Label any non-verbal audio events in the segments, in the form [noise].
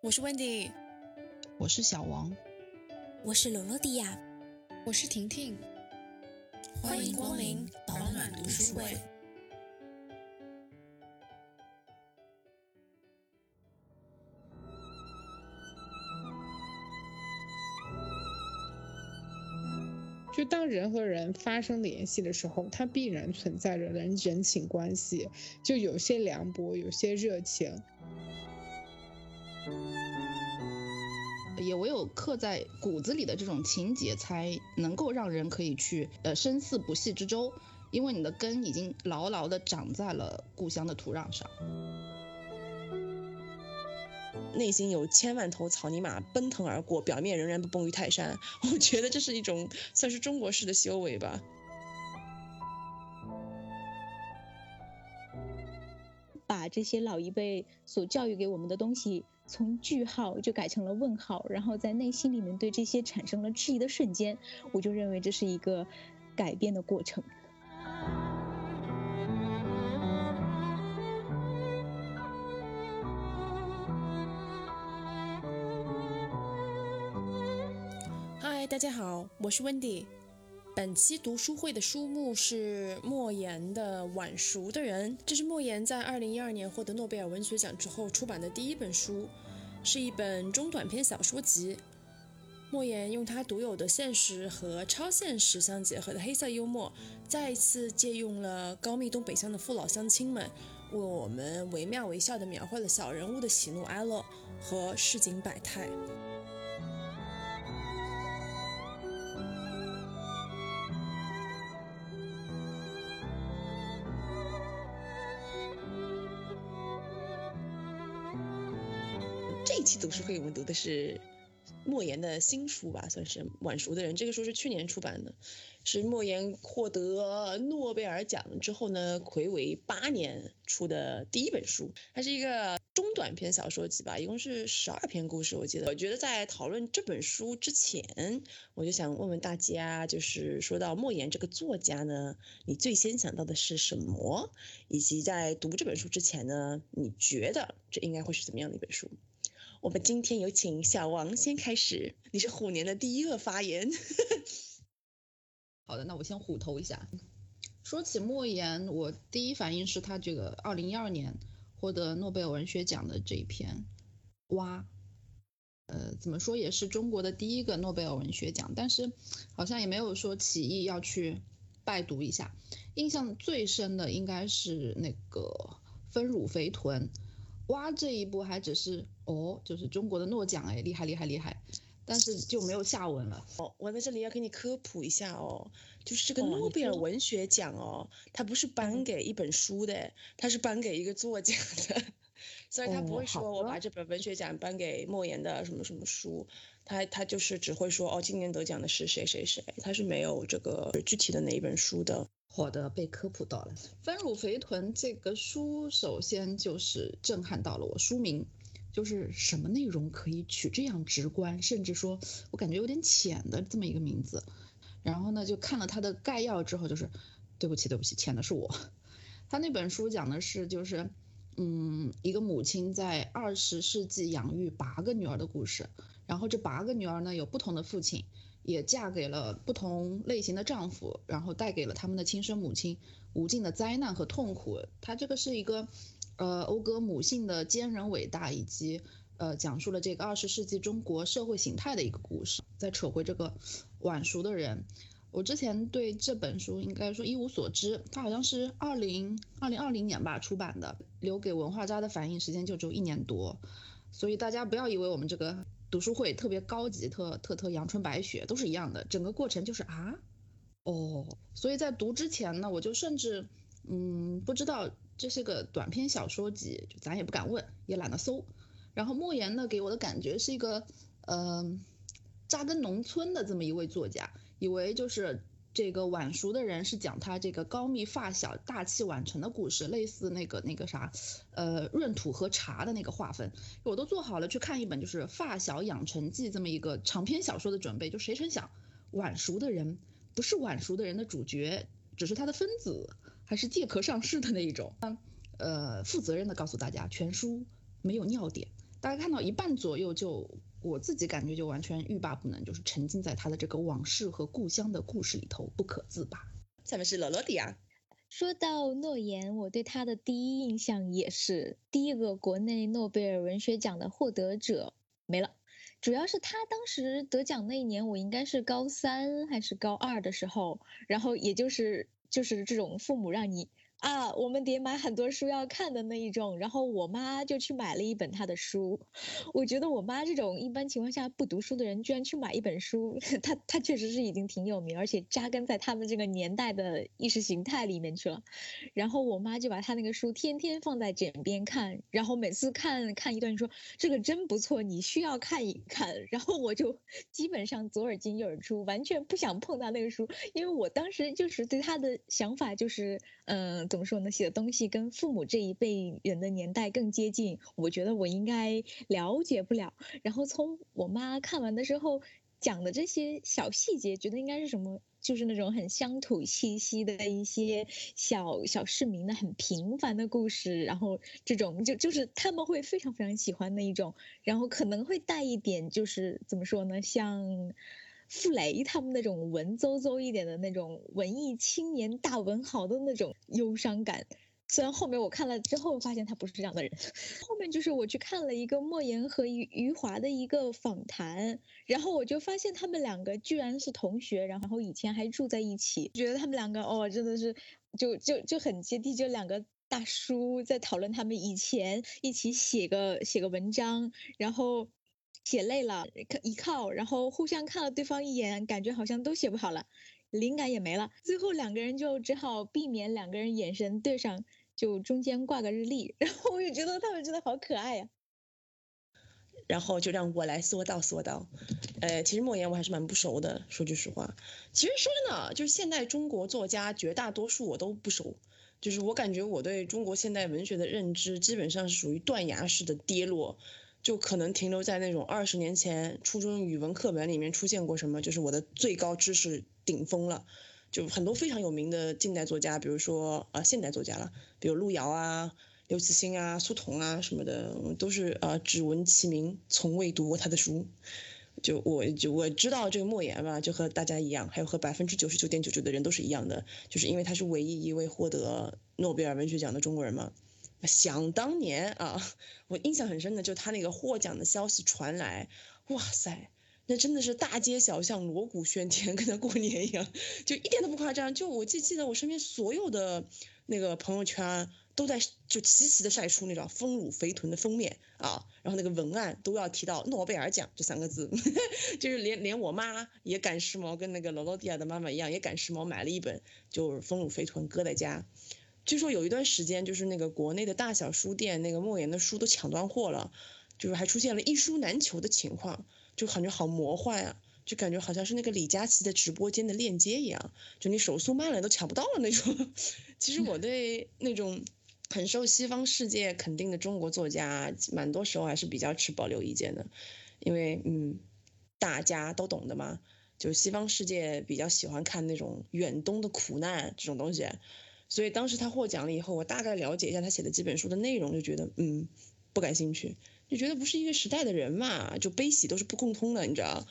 我是 Wendy，我是小王，我是罗罗迪亚，我是婷婷，欢迎光临保暖读书会。就当人和人发生联系的时候，它必然存在着人人情关系，就有些凉薄，有些热情。也唯有刻在骨子里的这种情节，才能够让人可以去呃生死不息之舟，因为你的根已经牢牢的长在了故乡的土壤上。内心有千万头草泥马奔腾而过，表面仍然不崩于泰山。[laughs] 我觉得这是一种算是中国式的修为吧。把这些老一辈所教育给我们的东西，从句号就改成了问号，然后在内心里面对这些产生了质疑的瞬间，我就认为这是一个改变的过程。嗨，大家好，我是 Wendy。本期读书会的书目是莫言的《晚熟的人》，这是莫言在二零一二年获得诺贝尔文学奖之后出版的第一本书，是一本中短篇小说集。莫言用他独有的现实和超现实相结合的黑色幽默，再一次借用了高密东北乡的父老乡亲们，为我们惟妙惟肖地描绘了小人物的喜怒哀乐和市井百态。读书会我们读的是莫言的新书吧，算是《晚熟的人》。这个书是去年出版的，是莫言获得诺贝尔奖之后呢，魁违八年出的第一本书。它是一个中短篇小说集吧，一共是十二篇故事，我记得。我觉得在讨论这本书之前，我就想问问大家，就是说到莫言这个作家呢，你最先想到的是什么？以及在读这本书之前呢，你觉得这应该会是怎么样的一本书？我们今天有请小王先开始，你是虎年的第一个发言。[laughs] 好的，那我先虎头一下。说起莫言，我第一反应是他这个二零一二年获得诺贝尔文学奖的这一篇《蛙》，呃，怎么说也是中国的第一个诺贝尔文学奖，但是好像也没有说起义要去拜读一下。印象最深的应该是那个《丰乳肥臀》。蛙这一步还只是哦，就是中国的诺奖哎，厉害厉害厉害，但是就没有下文了。哦，我在这里要给你科普一下哦，就是这个诺贝尔文学奖哦，它不是颁给一本书的，它是颁给一个作家的，[laughs] 所以他不会说我把这本文学奖颁给莫言的什么什么书，他他就是只会说哦，今年得奖的是谁谁谁，他是没有这个具体的哪一本书的。好的，被科普到了。《丰乳肥臀》这个书，首先就是震撼到了我。书名就是什么内容可以取这样直观，甚至说我感觉有点浅的这么一个名字。然后呢，就看了它的概要之后，就是对不起，对不起，浅的是我。他那本书讲的是，就是嗯，一个母亲在二十世纪养育八个女儿的故事。然后这八个女儿呢，有不同的父亲。也嫁给了不同类型的丈夫，然后带给了他们的亲生母亲无尽的灾难和痛苦。他这个是一个，呃，讴歌母性的坚韧伟大，以及呃，讲述了这个二十世纪中国社会形态的一个故事。再扯回这个晚熟的人，我之前对这本书应该说一无所知，它好像是二零二零二零年吧出版的，留给文化渣的反应时间就只有一年多，所以大家不要以为我们这个。读书会特别高级，特特特阳春白雪都是一样的，整个过程就是啊，哦，所以在读之前呢，我就甚至嗯不知道这是个短篇小说集，就咱也不敢问，也懒得搜。然后莫言呢给我的感觉是一个嗯扎根农村的这么一位作家，以为就是。这个晚熟的人是讲他这个高密发小大器晚成的故事，类似那个那个啥，呃，闰土和茶的那个划分，我都做好了去看一本就是《发小养成记》这么一个长篇小说的准备。就谁成想，晚熟的人不是晚熟的人的主角，只是他的分子，还是借壳上市的那一种。呃，负责任的告诉大家，全书没有尿点，大概看到一半左右就，我自己感觉就完全欲罢不能，就是沉浸在他的这个往事和故乡的故事里头不可自拔。下面是罗罗迪亚。说到诺言，我对他的第一印象也是第一个国内诺贝尔文学奖的获得者没了。主要是他当时得奖那一年，我应该是高三还是高二的时候，然后也就是就是这种父母让你。啊，我们得买很多书要看的那一种，然后我妈就去买了一本他的书。我觉得我妈这种一般情况下不读书的人，居然去买一本书，她她确实是已经挺有名，而且扎根在他们这个年代的意识形态里面去了。然后我妈就把他那个书天天放在枕边看，然后每次看看一段说这个真不错，你需要看一看。然后我就基本上左耳进右耳出，完全不想碰到那个书，因为我当时就是对他的想法就是，嗯。怎么说呢？写的东西跟父母这一辈人的年代更接近，我觉得我应该了解不了。然后从我妈看完的时候讲的这些小细节，觉得应该是什么？就是那种很乡土气息的一些小小市民的很平凡的故事。然后这种就就是他们会非常非常喜欢的一种，然后可能会带一点就是怎么说呢？像。傅雷他们那种文绉绉一点的那种文艺青年大文豪的那种忧伤感，虽然后面我看了之后发现他不是这样的人。后面就是我去看了一个莫言和余余华的一个访谈，然后我就发现他们两个居然是同学，然后以前还住在一起，觉得他们两个哦真的是就就就很接地，就两个大叔在讨论他们以前一起写个写个文章，然后。写累了，一靠，然后互相看了对方一眼，感觉好像都写不好了，灵感也没了，最后两个人就只好避免两个人眼神对上，就中间挂个日历，[laughs] 然后我也觉得他们真的好可爱呀。然后就让我来说道说道，呃，其实莫言我还是蛮不熟的，说句实话。其实说真的，就是现代中国作家绝大多数我都不熟，就是我感觉我对中国现代文学的认知基本上是属于断崖式的跌落。就可能停留在那种二十年前初中语文课本里面出现过什么，就是我的最高知识顶峰了。就很多非常有名的近代作家，比如说啊现代作家了，比如路遥啊、刘慈欣啊、苏童啊什么的，都是啊只闻其名，从未读过他的书。就我就我知道这个莫言吧，就和大家一样，还有和百分之九十九点九九的人都是一样的，就是因为他是唯一一位获得诺贝尔文学奖的中国人嘛。想当年啊，[laughs] 我印象很深的，就他那个获奖的消息传来，哇塞，那真的是大街小巷锣鼓喧天，跟他过年一样，[laughs] 就一点都不夸张。就我记记得我身边所有的那个朋友圈都在就齐齐的晒出那种丰乳肥臀的封面啊，然后那个文案都要提到诺贝尔奖这三个字，[laughs] 就是连连我妈也赶时髦，跟那个罗罗迪亚的妈妈一样，也赶时髦买了一本，就是丰乳肥臀搁在家。据说有一段时间，就是那个国内的大小书店，那个莫言的书都抢断货了，就是还出现了一书难求的情况，就感觉好魔幻啊，就感觉好像是那个李佳琦的直播间的链接一样，就你手速慢了都抢不到了那种。[laughs] 其实我对那种很受西方世界肯定的中国作家，蛮多时候还是比较持保留意见的，因为嗯，大家都懂的嘛，就西方世界比较喜欢看那种远东的苦难这种东西。所以当时他获奖了以后，我大概了解一下他写的几本书的内容，就觉得嗯，不感兴趣，就觉得不是一个时代的人嘛，就悲喜都是不共通的，你知道？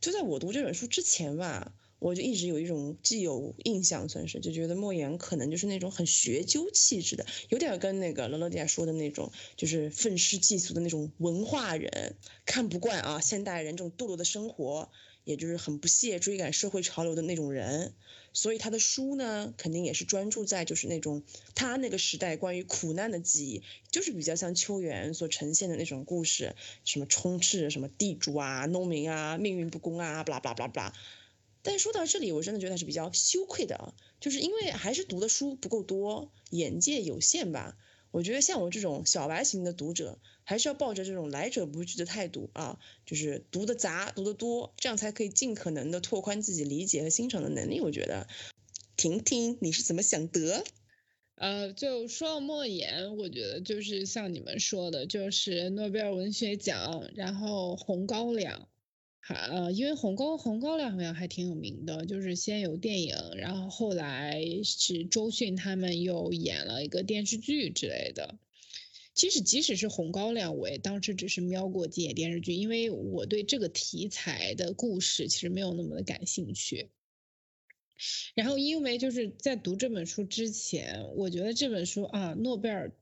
就在我读这本书之前吧，我就一直有一种既有印象，算是就觉得莫言可能就是那种很学究气质的，有点跟那个罗罗迪亚说的那种，就是愤世嫉俗的那种文化人，看不惯啊现代人这种堕落的生活。也就是很不屑追赶社会潮流的那种人，所以他的书呢，肯定也是专注在就是那种他那个时代关于苦难的记忆，就是比较像秋元所呈现的那种故事，什么充斥什么地主啊、农民啊、命运不公啊，巴拉巴拉巴拉巴拉。但说到这里，我真的觉得是比较羞愧的啊，就是因为还是读的书不够多，眼界有限吧。我觉得像我这种小白型的读者，还是要抱着这种来者不拒的态度啊，就是读的杂，读的多，这样才可以尽可能的拓宽自己理解和欣赏的能力。我觉得，婷婷你是怎么想的？呃，就说到莫言，我觉得就是像你们说的，就是诺贝尔文学奖，然后红高粱。呃，因为红高红高粱好像还挺有名的，就是先有电影，然后后来是周迅他们又演了一个电视剧之类的。其实即使是《红高粱》，我也当时只是瞄过几眼电视剧，因为我对这个题材的故事其实没有那么的感兴趣。然后因为就是在读这本书之前，我觉得这本书啊，诺贝尔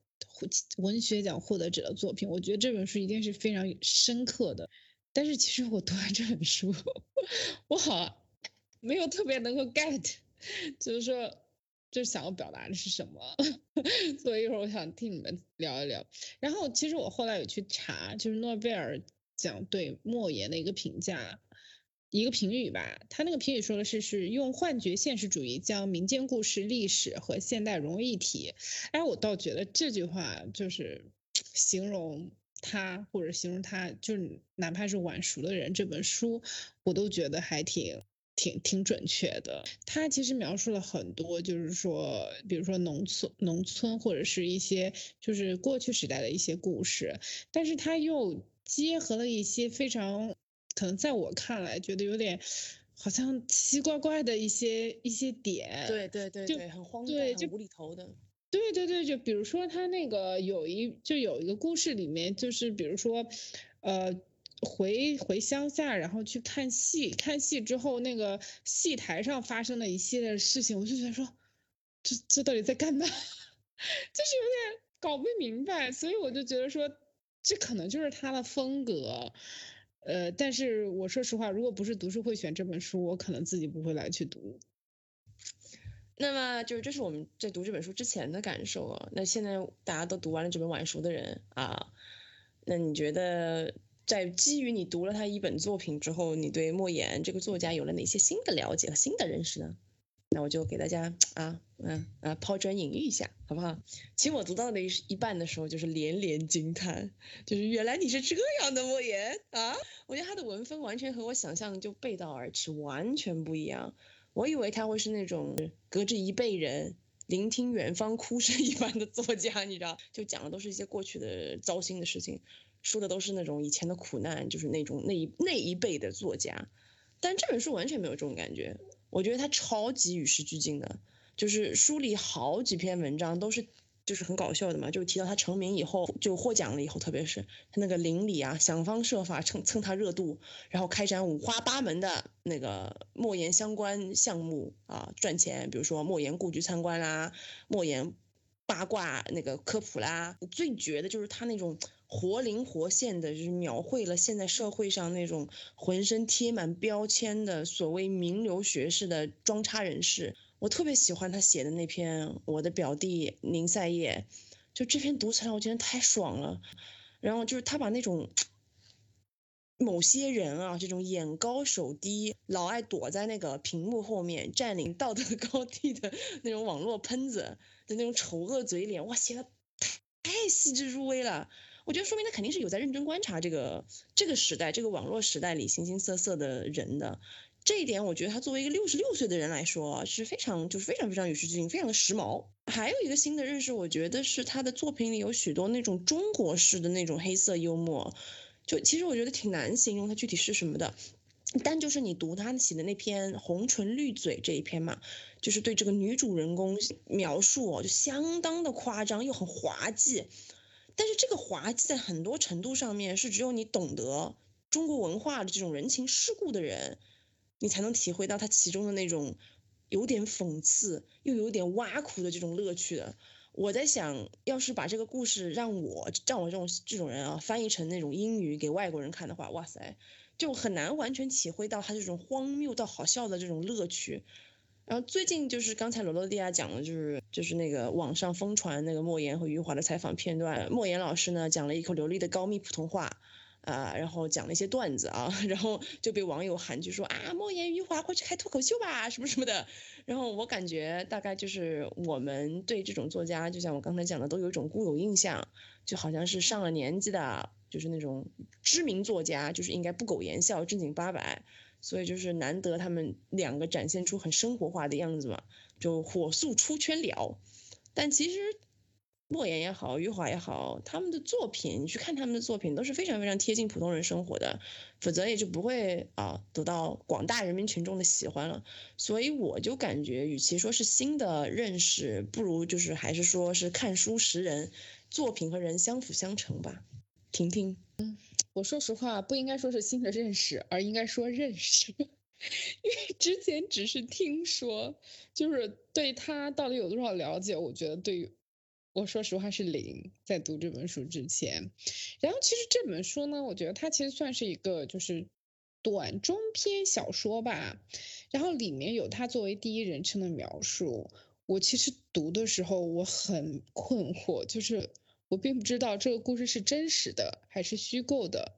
文学奖获得者的作品，我觉得这本书一定是非常深刻的。但是其实我读完这本书，[laughs] 我好没有特别能够 get，就是说，就是想要表达的是什么。[laughs] 所以一会儿我想听你们聊一聊。然后其实我后来有去查，就是诺贝尔奖对莫言的一个评价，一个评语吧。他那个评语说的是，是用幻觉现实主义将民间故事、历史和现代融为一体。哎，我倒觉得这句话就是 [tsk] 形容。他或者形容他，就是哪怕是晚熟的人，这本书我都觉得还挺挺挺准确的。他其实描述了很多，就是说，比如说农村农村或者是一些就是过去时代的一些故事，但是他又结合了一些非常可能在我看来觉得有点好像奇奇怪怪的一些一些点。对对对对，很荒诞、很无厘头的。对对对，就比如说他那个有一就有一个故事里面，就是比如说，呃，回回乡下，然后去看戏，看戏之后那个戏台上发生的一系列事情，我就觉得说，这这到底在干嘛？[laughs] 就是有点搞不明白，所以我就觉得说，这可能就是他的风格，呃，但是我说实话，如果不是读书会选这本书，我可能自己不会来去读。那么就是这是我们在读这本书之前的感受啊。那现在大家都读完了这本晚熟的人啊，那你觉得在基于你读了他一本作品之后，你对莫言这个作家有了哪些新的了解和新的认识呢？那我就给大家啊嗯啊抛砖引玉一下，好不好？其实我读到那一半的时候，就是连连惊叹，就是原来你是这样的莫言啊！我觉得他的文风完全和我想象就背道而驰，完全不一样。我以为他会是那种隔着一辈人聆听远方哭声一般的作家，你知道，就讲的都是一些过去的糟心的事情，说的都是那种以前的苦难，就是那种那一那一辈的作家。但这本书完全没有这种感觉，我觉得他超级与时俱进的，就是书里好几篇文章都是。就是很搞笑的嘛，就是提到他成名以后就获奖了以后，特别是他那个邻里啊，想方设法蹭蹭他热度，然后开展五花八门的那个莫言相关项目啊，赚钱，比如说莫言故居参观啦，莫言八卦那个科普啦。最绝的就是他那种活灵活现的，就是描绘了现在社会上那种浑身贴满标签的所谓名流学士的装叉人士。我特别喜欢他写的那篇《我的表弟宁赛叶》，就这篇读起来我觉得太爽了。然后就是他把那种某些人啊，这种眼高手低、老爱躲在那个屏幕后面占领道德高地的那种网络喷子的那种丑恶嘴脸，哇，写的太细致入微了。我觉得说明他肯定是有在认真观察这个这个时代、这个网络时代里形形色色的人的。这一点，我觉得他作为一个六十六岁的人来说，是非常就是非常非常与时俱进，非常的时髦。还有一个新的认识，我觉得是他的作品里有许多那种中国式的那种黑色幽默，就其实我觉得挺难形容它具体是什么的。但就是你读他写的那篇《红唇绿嘴》这一篇嘛，就是对这个女主人公描述就相当的夸张又很滑稽。但是这个滑稽在很多程度上面是只有你懂得中国文化的这种人情世故的人。你才能体会到它其中的那种有点讽刺又有点挖苦的这种乐趣的。我在想，要是把这个故事让我让我这种这种人啊翻译成那种英语给外国人看的话，哇塞，就很难完全体会到他这种荒谬到好笑的这种乐趣。然后最近就是刚才罗罗蒂亚讲的，就是就是那个网上疯传那个莫言和余华的采访片段，莫言老师呢讲了一口流利的高密普通话。啊，然后讲了一些段子啊，[laughs] 然后就被网友喊就说啊，莫言、余华快去开脱口秀吧，什么什么的。然后我感觉大概就是我们对这种作家，就像我刚才讲的，都有一种固有印象，就好像是上了年纪的，就是那种知名作家，就是应该不苟言笑、正经八百。所以就是难得他们两个展现出很生活化的样子嘛，就火速出圈了。但其实莫言也好，余华也好，他们的作品，你去看他们的作品都是非常非常贴近普通人生活的，否则也就不会啊得到广大人民群众的喜欢了。所以我就感觉，与其说是新的认识，不如就是还是说是看书识人，作品和人相辅相成吧。婷婷，嗯，我说实话，不应该说是新的认识，而应该说认识，[laughs] 因为之前只是听说，就是对他到底有多少了解，我觉得对于。我说实话是零，在读这本书之前，然后其实这本书呢，我觉得它其实算是一个就是短中篇小说吧，然后里面有他作为第一人称的描述。我其实读的时候我很困惑，就是我并不知道这个故事是真实的还是虚构的，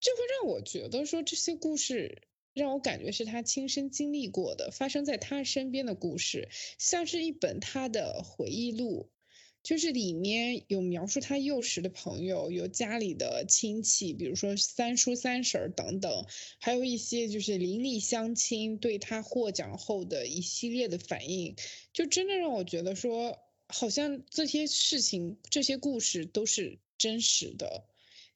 这会让我觉得说这些故事让我感觉是他亲身经历过的，发生在他身边的故事，像是一本他的回忆录。就是里面有描述他幼时的朋友，有家里的亲戚，比如说三叔三婶等等，还有一些就是邻里乡亲对他获奖后的一系列的反应，就真的让我觉得说，好像这些事情、这些故事都是真实的，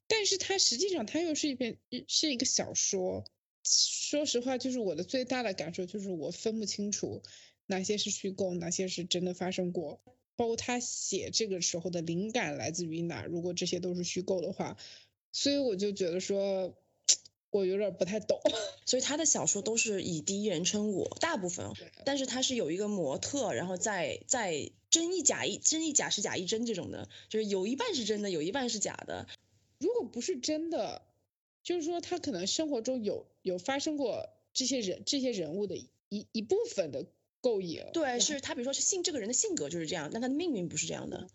但是它实际上它又是一篇是一个小说。说实话，就是我的最大的感受就是我分不清楚哪些是虚构，哪些是真的发生过。包括他写这个时候的灵感来自于哪？如果这些都是虚构的话，所以我就觉得说，我有点不太懂。[laughs] 所以他的小说都是以第一人称我，大部分，但是他是有一个模特，然后在在真亦假一真亦假是假亦真这种的，就是有一半是真的，有一半是假的。如果不是真的，就是说他可能生活中有有发生过这些人这些人物的一一部分的。构影对，是他，比如说是性这个人的性格就是这样，但他的命运不是这样的。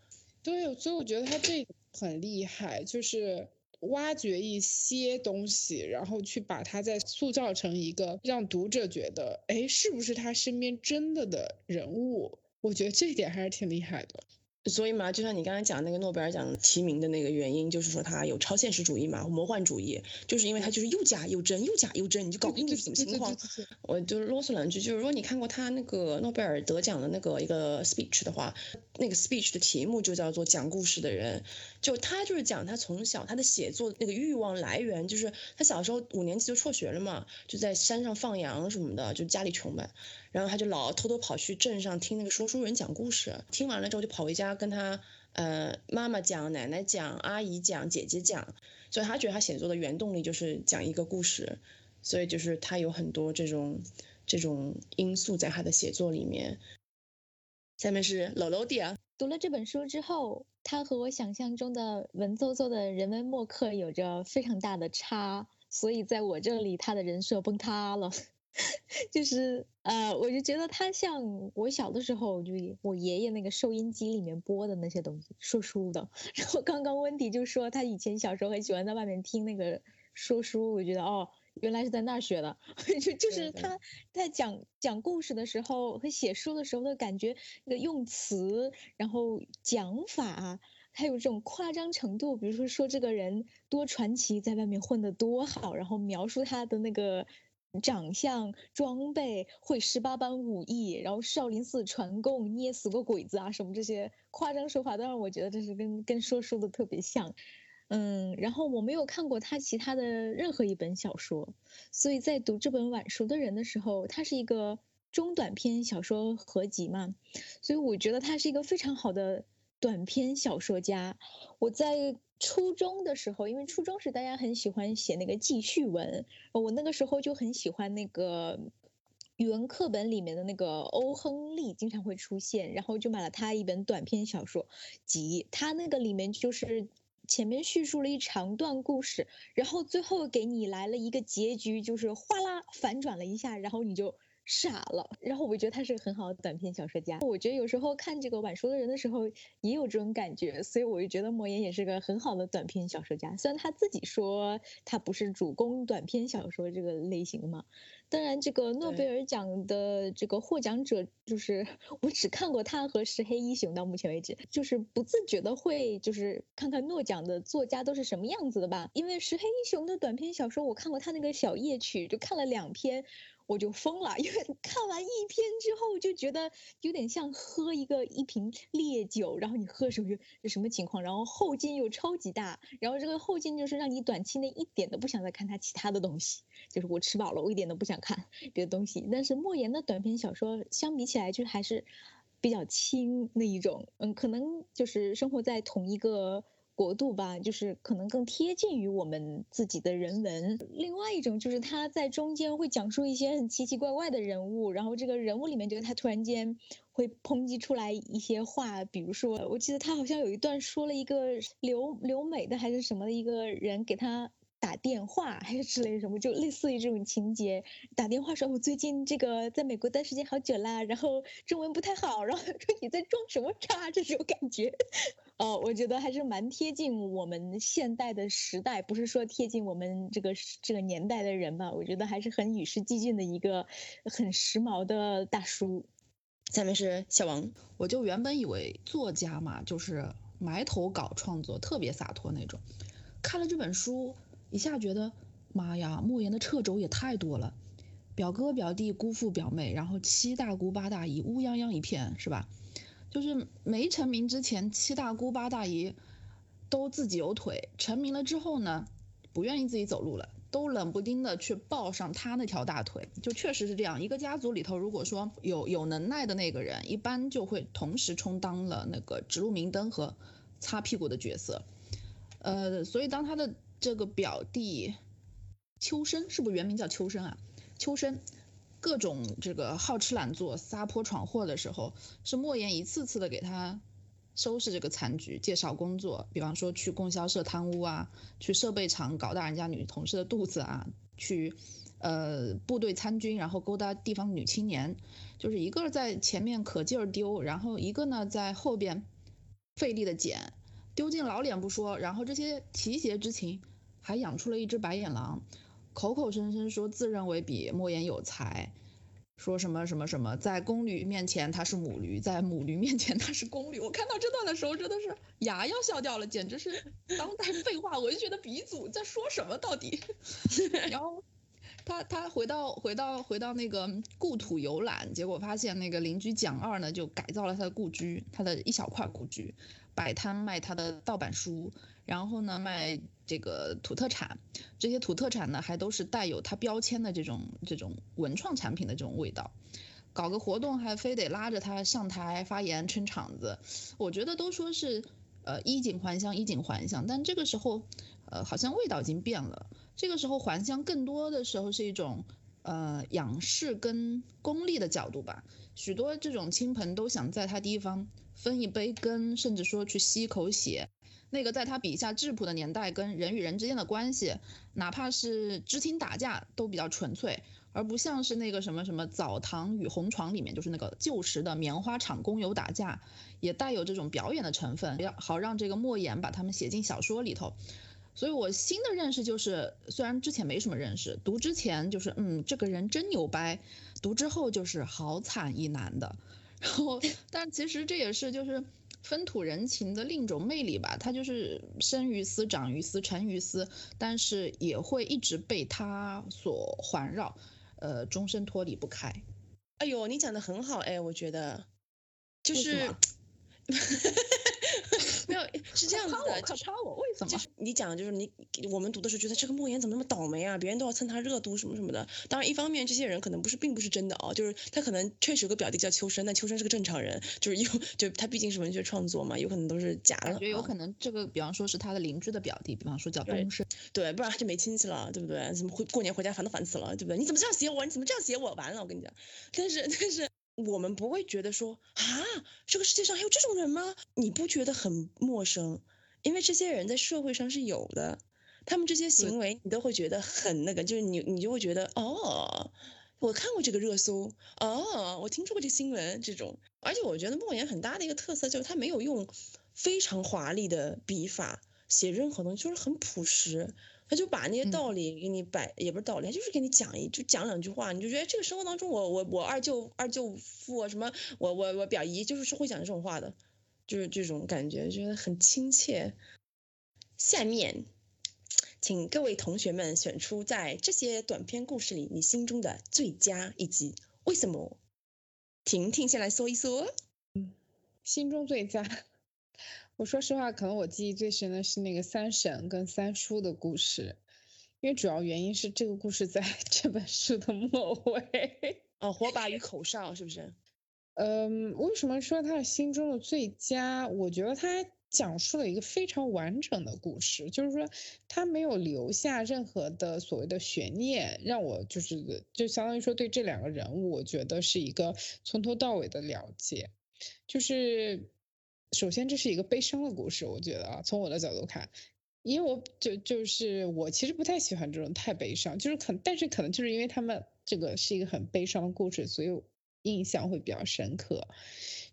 对，所以我觉得他这很厉害，就是挖掘一些东西，然后去把它再塑造成一个让读者觉得，哎，是不是他身边真的的人物？我觉得这一点还是挺厉害的。所以嘛，就像你刚才讲那个诺贝尔奖提名的那个原因，就是说他有超现实主义嘛，魔幻主义，就是因为他就是又假又真，又假又真，你就搞不清楚什么情况。我就啰嗦两句，就是如果你看过他那个诺贝尔得奖的那个一个 speech 的话，那个 speech 的题目就叫做讲故事的人，就他就是讲他从小他的写作那个欲望来源，就是他小时候五年级就辍学了嘛，就在山上放羊什么的，就家里穷呗。然后他就老偷偷跑去镇上听那个说书人讲故事，听完了之后就跑回家跟他呃妈妈讲、奶奶讲、阿姨讲、姐姐讲，所以他觉得他写作的原动力就是讲一个故事，所以就是他有很多这种这种因素在他的写作里面。下面是楼楼弟啊，读了这本书之后，他和我想象中的文绉绉的人文墨客有着非常大的差，所以在我这里他的人设崩塌了。[laughs] 就是呃，我就觉得他像我小的时候，就我爷爷那个收音机里面播的那些东西，说书的。[laughs] 然后刚刚温迪就说他以前小时候很喜欢在外面听那个说书，我觉得哦，原来是在那儿学的。[laughs] 就就是他在讲讲故事的时候和写书的时候的感觉，那个用词，然后讲法，还有这种夸张程度，比如说说这个人多传奇，在外面混得多好，然后描述他的那个。长相、装备，会十八般武艺，然后少林寺传功，捏死过鬼子啊，什么这些夸张手法，都让我觉得这是跟跟说书的特别像。嗯，然后我没有看过他其他的任何一本小说，所以在读这本晚熟的人的时候，它是一个中短篇小说合集嘛，所以我觉得他是一个非常好的短篇小说家。我在。初中的时候，因为初中时大家很喜欢写那个记叙文，我那个时候就很喜欢那个语文课本里面的那个欧亨利经常会出现，然后就买了他一本短篇小说集，他那个里面就是前面叙述了一长段故事，然后最后给你来了一个结局，就是哗啦反转了一下，然后你就。傻了，然后我觉得他是个很好的短篇小说家。我觉得有时候看这个晚熟的人的时候，也有这种感觉，所以我就觉得莫言也是个很好的短篇小说家。虽然他自己说他不是主攻短篇小说这个类型嘛。当然，这个诺贝尔奖的这个获奖者，就是我只看过他和石黑一雄到目前为止，就是不自觉的会就是看看诺奖的作家都是什么样子的吧。因为石黑一雄的短篇小说，我看过他那个小夜曲，就看了两篇。我就疯了，[laughs] 因为看完一篇之后就觉得有点像喝一个一瓶烈酒，然后你喝的时候就是什么情况，然后后劲又超级大，然后这个后劲就是让你短期内一点都不想再看他其他的东西，就是我吃饱了，我一点都不想看别的东西。但是莫言的短篇小说相比起来，就还是比较轻那一种，嗯，可能就是生活在同一个。国度吧，就是可能更贴近于我们自己的人文。另外一种就是他在中间会讲述一些很奇奇怪怪的人物，然后这个人物里面就是他突然间会抨击出来一些话，比如说我记得他好像有一段说了一个留留美的还是什么的一个人给他。打电话还是之类什么，就类似于这种情节。打电话说，我最近这个在美国待时间好久啦，然后中文不太好，然后说你在装什么叉这种感觉。哦，我觉得还是蛮贴近我们现代的时代，不是说贴近我们这个这个年代的人吧。我觉得还是很与时俱进的一个很时髦的大叔。下面是小王，我就原本以为作家嘛，就是埋头搞创作，特别洒脱那种。看了这本书。一下觉得，妈呀，莫言的掣肘也太多了，表哥表弟姑父表妹，然后七大姑八大姨，乌泱泱一片，是吧？就是没成名之前，七大姑八大姨都自己有腿，成名了之后呢，不愿意自己走路了，都冷不丁的去抱上他那条大腿，就确实是这样。一个家族里头，如果说有有能耐的那个人，一般就会同时充当了那个指路明灯和擦屁股的角色，呃，所以当他的。这个表弟秋生是不是原名叫秋生啊？秋生各种这个好吃懒做、撒泼闯祸的时候，是莫言一次次的给他收拾这个残局、介绍工作，比方说去供销社贪污啊，去设备厂搞大人家女同事的肚子啊，去呃部队参军，然后勾搭地方女青年，就是一个在前面可劲儿丢，然后一个呢在后边费力的捡，丢尽老脸不说，然后这些提携之情。还养出了一只白眼狼，口口声声说自认为比莫言有才，说什么什么什么，在公驴面前他是母驴，在母驴面前他是公驴。我看到这段的时候真的是牙要笑掉了，简直是当代废话文学的鼻祖，在说什么到底？[laughs] 然后他他回到回到回到那个故土游览，结果发现那个邻居蒋二呢就改造了他的故居，他的一小块故居，摆摊卖他的盗版书。然后呢，卖这个土特产，这些土特产呢还都是带有它标签的这种这种文创产品的这种味道，搞个活动还非得拉着他上台发言撑场子，我觉得都说是呃衣锦还乡，衣锦还乡，但这个时候呃好像味道已经变了，这个时候还乡更多的时候是一种呃仰视跟功利的角度吧，许多这种亲朋都想在他地方分一杯羹，甚至说去吸一口血。那个在他笔下质朴的年代，跟人与人之间的关系，哪怕是知青打架，都比较纯粹，而不像是那个什么什么澡堂与红床里面，就是那个旧时的棉花厂工友打架，也带有这种表演的成分，要好让这个莫言把他们写进小说里头。所以我新的认识就是，虽然之前没什么认识，读之前就是嗯这个人真牛掰，读之后就是好惨一男的，[laughs] 然后但其实这也是就是。风土人情的另一种魅力吧，他就是生于斯，长于斯，成于斯，但是也会一直被他所环绕，呃，终身脱离不开。哎呦，你讲的很好哎，我觉得，就是。[laughs] 没有是这样子的，就插我为什么？就是你讲就是你我们读的时候觉得这个莫言怎么那么倒霉啊？别人都要蹭他热度什么什么的。当然，一方面这些人可能不是并不是真的啊，就是他可能确实有个表弟叫秋生，但秋生是个正常人，就是有就他毕竟是文学创作嘛，有可能都是假的。感觉有可能这个，比方说是他的邻居的表弟，比方说叫东升，对，不然他就没亲戚了，对不对？怎么回过年回家烦都烦死了，对不对？你怎么这样写我？你怎么这样写我？完了，我跟你讲，但是但是。我们不会觉得说啊，这个世界上还有这种人吗？你不觉得很陌生？因为这些人在社会上是有的，他们这些行为你都会觉得很那个，就是你你就会觉得哦，我看过这个热搜，哦，我听说过这新闻这种。而且我觉得莫言很大的一个特色就是他没有用非常华丽的笔法写任何东西，就是很朴实。他就把那些道理给你摆，也不是道理，他就是给你讲一，就讲两句话，你就觉得这个生活当中，我我我二舅二舅父什么，我我我表姨就是是会讲这种话的，就是这种感觉，觉得很亲切。下面请各位同学们选出在这些短篇故事里你心中的最佳以及为什么。婷婷先来说一说。心中最佳，我说实话，可能我记忆最深的是那个三婶跟三叔的故事，因为主要原因是这个故事在 [laughs] 这本书的末尾。哦，火把与口哨是不是？[laughs] 嗯，为什么说他是心中的最佳？我觉得他讲述了一个非常完整的故事，就是说他没有留下任何的所谓的悬念，让我就是就相当于说对这两个人物，我觉得是一个从头到尾的了解。就是首先这是一个悲伤的故事，我觉得啊，从我的角度看，因为我就就是我其实不太喜欢这种太悲伤，就是可但是可能就是因为他们这个是一个很悲伤的故事，所以印象会比较深刻。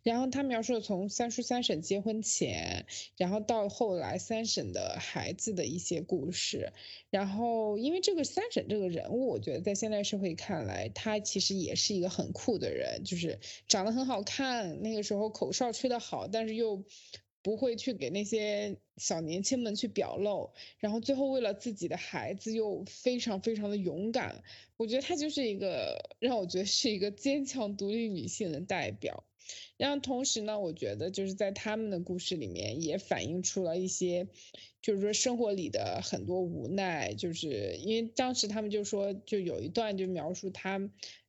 然后他描述了从三叔三婶结婚前，然后到后来三婶的孩子的一些故事。然后因为这个三婶这个人物，我觉得在现代社会看来，他其实也是一个很酷的人，就是长得很好看，那个时候口哨吹得好，但是又不会去给那些小年轻们去表露。然后最后为了自己的孩子又非常非常的勇敢，我觉得她就是一个让我觉得是一个坚强独立女性的代表。然后同时呢，我觉得就是在他们的故事里面也反映出了一些，就是说生活里的很多无奈，就是因为当时他们就说，就有一段就描述他，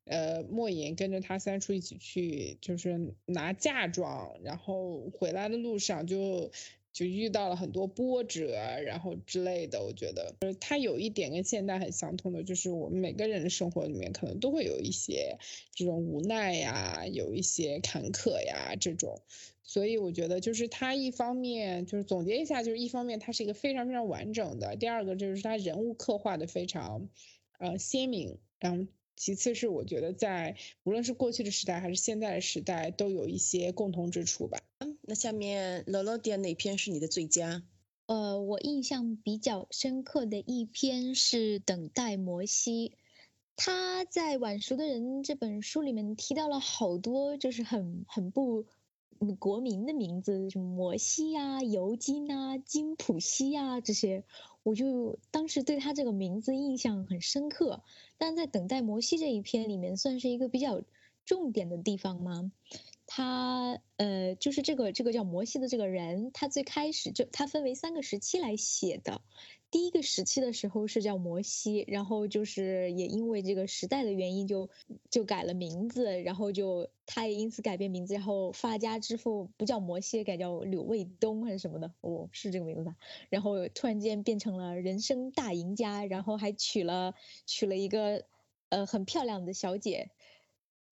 呃，莫言跟着他三叔一起去，就是拿嫁妆，然后回来的路上就。就遇到了很多波折，然后之类的。我觉得，就是他有一点跟现代很相通的，就是我们每个人的生活里面可能都会有一些这种无奈呀，有一些坎坷呀这种。所以我觉得，就是他一方面就是总结一下，就是一方面他是一个非常非常完整的，第二个就是他人物刻画的非常，呃，鲜明。然后其次是我觉得在无论是过去的时代还是现在的时代，都有一些共同之处吧。那下面乐乐点哪篇是你的最佳？呃，我印象比较深刻的一篇是《等待摩西》，他在《晚熟的人》这本书里面提到了好多就是很很不国民的名字，什么摩西呀、尤金啊、金普西啊这些，我就当时对他这个名字印象很深刻。但在《等待摩西》这一篇里面，算是一个比较重点的地方吗？他呃，就是这个这个叫摩西的这个人，他最开始就他分为三个时期来写的。第一个时期的时候是叫摩西，然后就是也因为这个时代的原因，就就改了名字，然后就他也因此改变名字，然后发家致富不叫摩西，改叫柳卫东还是什么的，哦，是这个名字吧？然后突然间变成了人生大赢家，然后还娶了娶了一个呃很漂亮的小姐。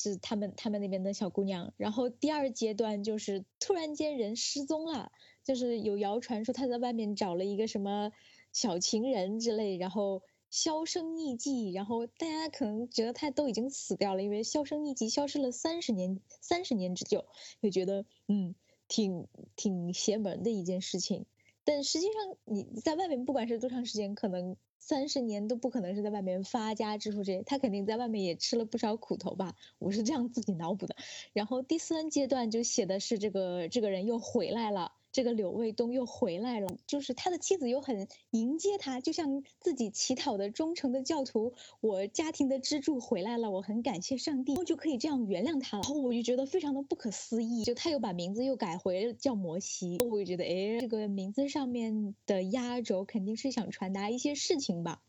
是他们他们那边的小姑娘，然后第二阶段就是突然间人失踪了，就是有谣传说他在外面找了一个什么小情人之类，然后销声匿迹，然后大家可能觉得他都已经死掉了，因为销声匿迹消失了三十年三十年之久，就觉得嗯挺挺邪门的一件事情，但实际上你在外面不管是多长时间，可能。三十年都不可能是在外面发家致富这些，他肯定在外面也吃了不少苦头吧，我是这样自己脑补的。然后第三阶段就写的是这个这个人又回来了。这个柳卫东又回来了，就是他的妻子又很迎接他，就像自己乞讨的忠诚的教徒，我家庭的支柱回来了，我很感谢上帝，然后就可以这样原谅他了。然后我就觉得非常的不可思议，就他又把名字又改回叫摩西，我就觉得哎，这个名字上面的压轴肯定是想传达一些事情吧。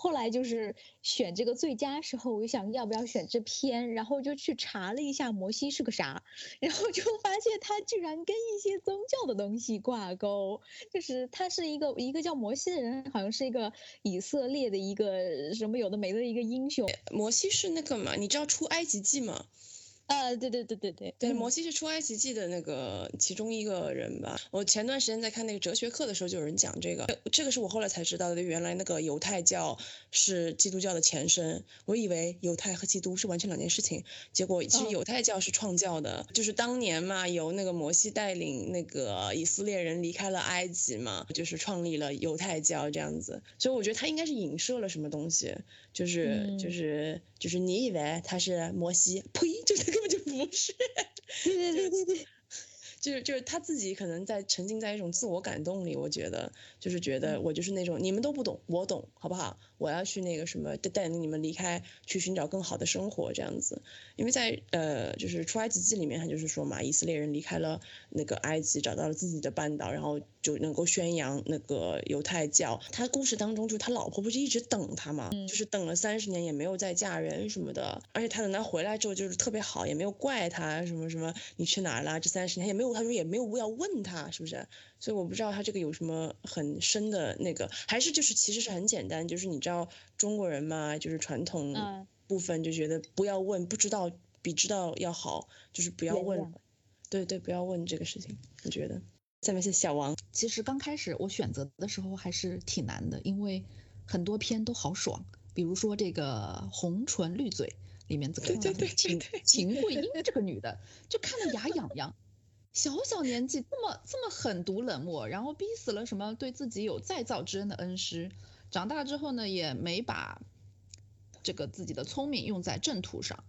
后来就是选这个最佳时候，我就想要不要选这篇，然后就去查了一下摩西是个啥，然后就发现他居然跟一些宗教的东西挂钩，就是他是一个一个叫摩西的人，好像是一个以色列的一个什么有的没的一个英雄。摩西是那个嘛？你知道出埃及记吗？啊，对对对对对，对，摩西是出埃及记的那个其中一个人吧。我前段时间在看那个哲学课的时候，就有人讲这个，这个是我后来才知道的。原来那个犹太教是基督教的前身，我以为犹太和基督是完全两件事情。结果其实犹太教是创教的，就是当年嘛，由那个摩西带领那个以色列人离开了埃及嘛，就是创立了犹太教这样子。所以我觉得他应该是影射了什么东西，就是就是就是你以为他是摩西，呸，就是。根本就不是，对对对对对，[laughs] 就是就是他自己可能在沉浸在一种自我感动里，我觉得就是觉得我就是那种你们都不懂，我懂，好不好？我要去那个什么带带领你们离开，去寻找更好的生活这样子。因为在呃就是出埃及记里面，他就是说嘛，以色列人离开了那个埃及，找到了自己的半岛，然后就能够宣扬那个犹太教。他故事当中，就他老婆不是一直等他嘛，就是等了三十年也没有再嫁人什么的，而且他等他回来之后就是特别好，也没有怪他什么什么你去哪儿了这三十年也没有，他说也没有要问他是不是？所以我不知道他这个有什么很深的那个，还是就是其实是很简单，就是你知道中国人嘛，就是传统嗯部分就觉得不要问，不知道比知道要好，就是不要问。对对，不要问这个事情，我觉得。下面是小王，其实刚开始我选择的时候还是挺难的，因为很多片都好爽，比如说这个《红唇绿嘴》里面这个对对对秦对秦桂英这个女的，就看得牙痒痒。小小年纪这么这么狠毒冷漠，然后逼死了什么对自己有再造之恩的恩师，长大之后呢，也没把这个自己的聪明用在正途上，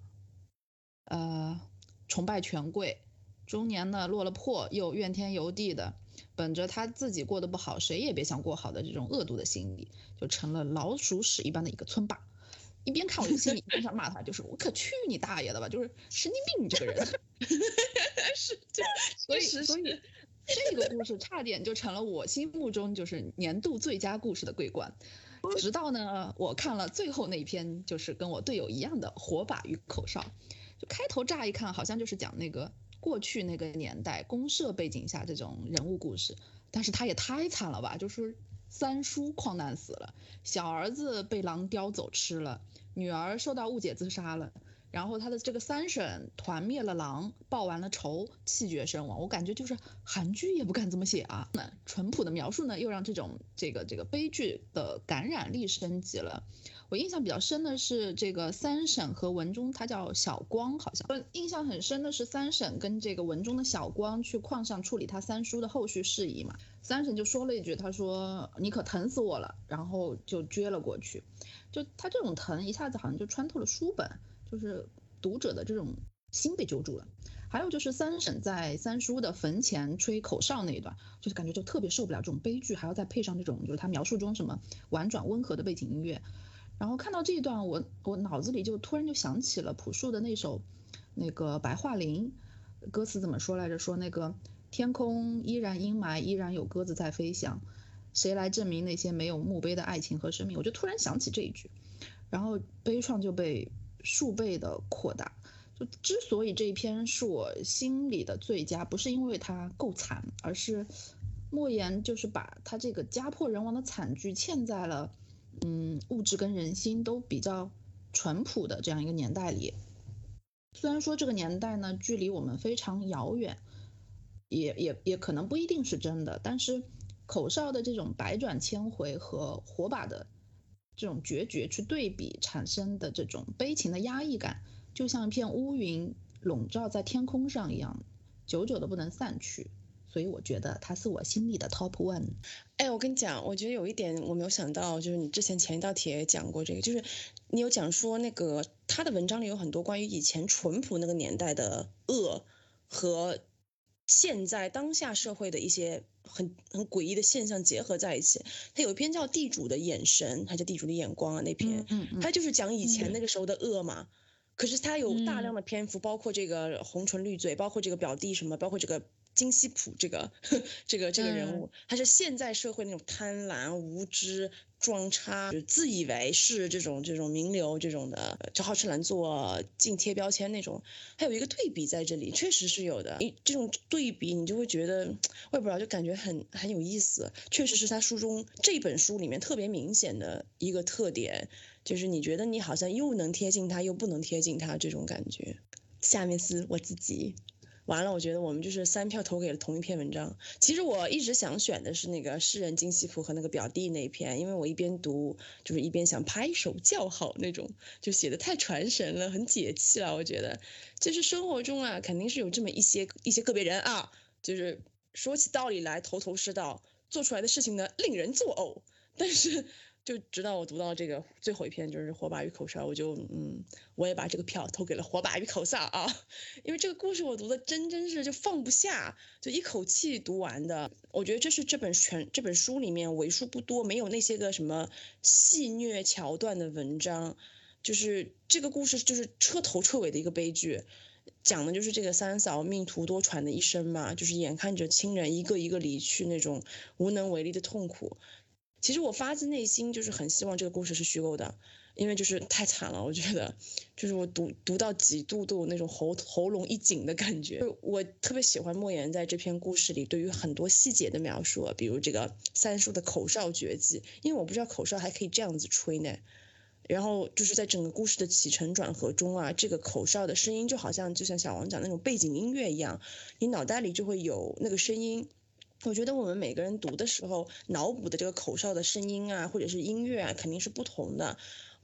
呃，崇拜权贵，中年呢落了魄，又怨天尤地的，本着他自己过得不好，谁也别想过好的这种恶毒的心理，就成了老鼠屎一般的一个村霸。一边看我就心里一边想骂他，就是我可去你大爷的吧，就是神经病你这个人。[laughs] 是这，[laughs] 所以所以这个故事差点就成了我心目中就是年度最佳故事的桂冠。直到呢，我看了最后那一篇，就是跟我队友一样的《火把与口哨》，就开头乍一看好像就是讲那个过去那个年代公社背景下这种人物故事，但是他也太惨了吧，就是三叔矿难死了，小儿子被狼叼走吃了，女儿受到误解自杀了。然后他的这个三婶团灭了狼，报完了仇，气绝身亡。我感觉就是韩剧也不敢这么写啊。那淳朴的描述呢，又让这种这个这个悲剧的感染力升级了。我印象比较深的是这个三婶和文中，他叫小光，好像。印象很深的是三婶跟这个文中的小光去矿上处理他三叔的后续事宜嘛。三婶就说了一句，他说你可疼死我了，然后就撅了过去。就他这种疼，一下子好像就穿透了书本。就是读者的这种心被揪住了，还有就是三婶在三叔的坟前吹口哨那一段，就是感觉就特别受不了这种悲剧，还要再配上这种就是他描述中什么婉转温和的背景音乐，然后看到这一段，我我脑子里就突然就想起了朴树的那首那个白桦林，歌词怎么说来着？说那个天空依然阴霾，依然有鸽子在飞翔，谁来证明那些没有墓碑的爱情和生命？我就突然想起这一句，然后悲怆就被。数倍的扩大，就之所以这一篇是我心里的最佳，不是因为它够惨，而是莫言就是把他这个家破人亡的惨剧嵌在了，嗯，物质跟人心都比较淳朴的这样一个年代里。虽然说这个年代呢距离我们非常遥远，也也也可能不一定是真的，但是口哨的这种百转千回和火把的。这种决绝去对比产生的这种悲情的压抑感，就像一片乌云笼罩在天空上一样，久久的不能散去。所以我觉得它是我心里的 top one。哎，我跟你讲，我觉得有一点我没有想到，就是你之前前一道题也讲过这个，就是你有讲说那个他的文章里有很多关于以前淳朴那个年代的恶和现在当下社会的一些。很很诡异的现象结合在一起。他有一篇叫《地主的眼神》，还叫《地主的眼光》啊，那篇，嗯嗯，他就是讲以前那个时候的恶嘛。可是他有大量的篇幅，包括这个红唇绿嘴，包括这个表弟什么，包括这个金希普这个 [laughs] 这个这个人物，他是现在社会那种贪婪、无知、装叉、自以为是这种这种名流这种的，就好吃懒做、净贴标签那种。还有一个对比在这里，确实是有的。你这种对比，你就会觉得，我也不知道，就感觉很很有意思。确实是他书中这本书里面特别明显的一个特点。就是你觉得你好像又能贴近他，又不能贴近他这种感觉。下面是我自己，完了，我觉得我们就是三票投给了同一篇文章。其实我一直想选的是那个诗人金希普和那个表弟那一篇，因为我一边读就是一边想拍手叫好那种，就写的太传神了，很解气了。我觉得，就是生活中啊，肯定是有这么一些一些个别人啊，就是说起道理来头头是道，做出来的事情呢令人作呕，但是。就直到我读到这个最后一篇，就是火把与口哨，我就嗯，我也把这个票投给了火把与口哨啊，[laughs] 因为这个故事我读的真真是就放不下，就一口气读完的。我觉得这是这本全这本书里面为数不多没有那些个什么戏虐桥段的文章，就是这个故事就是彻头彻尾的一个悲剧，讲的就是这个三嫂命途多舛的一生嘛，就是眼看着亲人一个一个离去那种无能为力的痛苦。其实我发自内心就是很希望这个故事是虚构的，因为就是太惨了，我觉得，就是我读读到几度都有那种喉喉咙一紧的感觉。我特别喜欢莫言在这篇故事里对于很多细节的描述，比如这个三叔的口哨绝技，因为我不知道口哨还可以这样子吹呢。然后就是在整个故事的起承转合中啊，这个口哨的声音就好像就像小王讲那种背景音乐一样，你脑袋里就会有那个声音。我觉得我们每个人读的时候，脑补的这个口哨的声音啊，或者是音乐啊，肯定是不同的。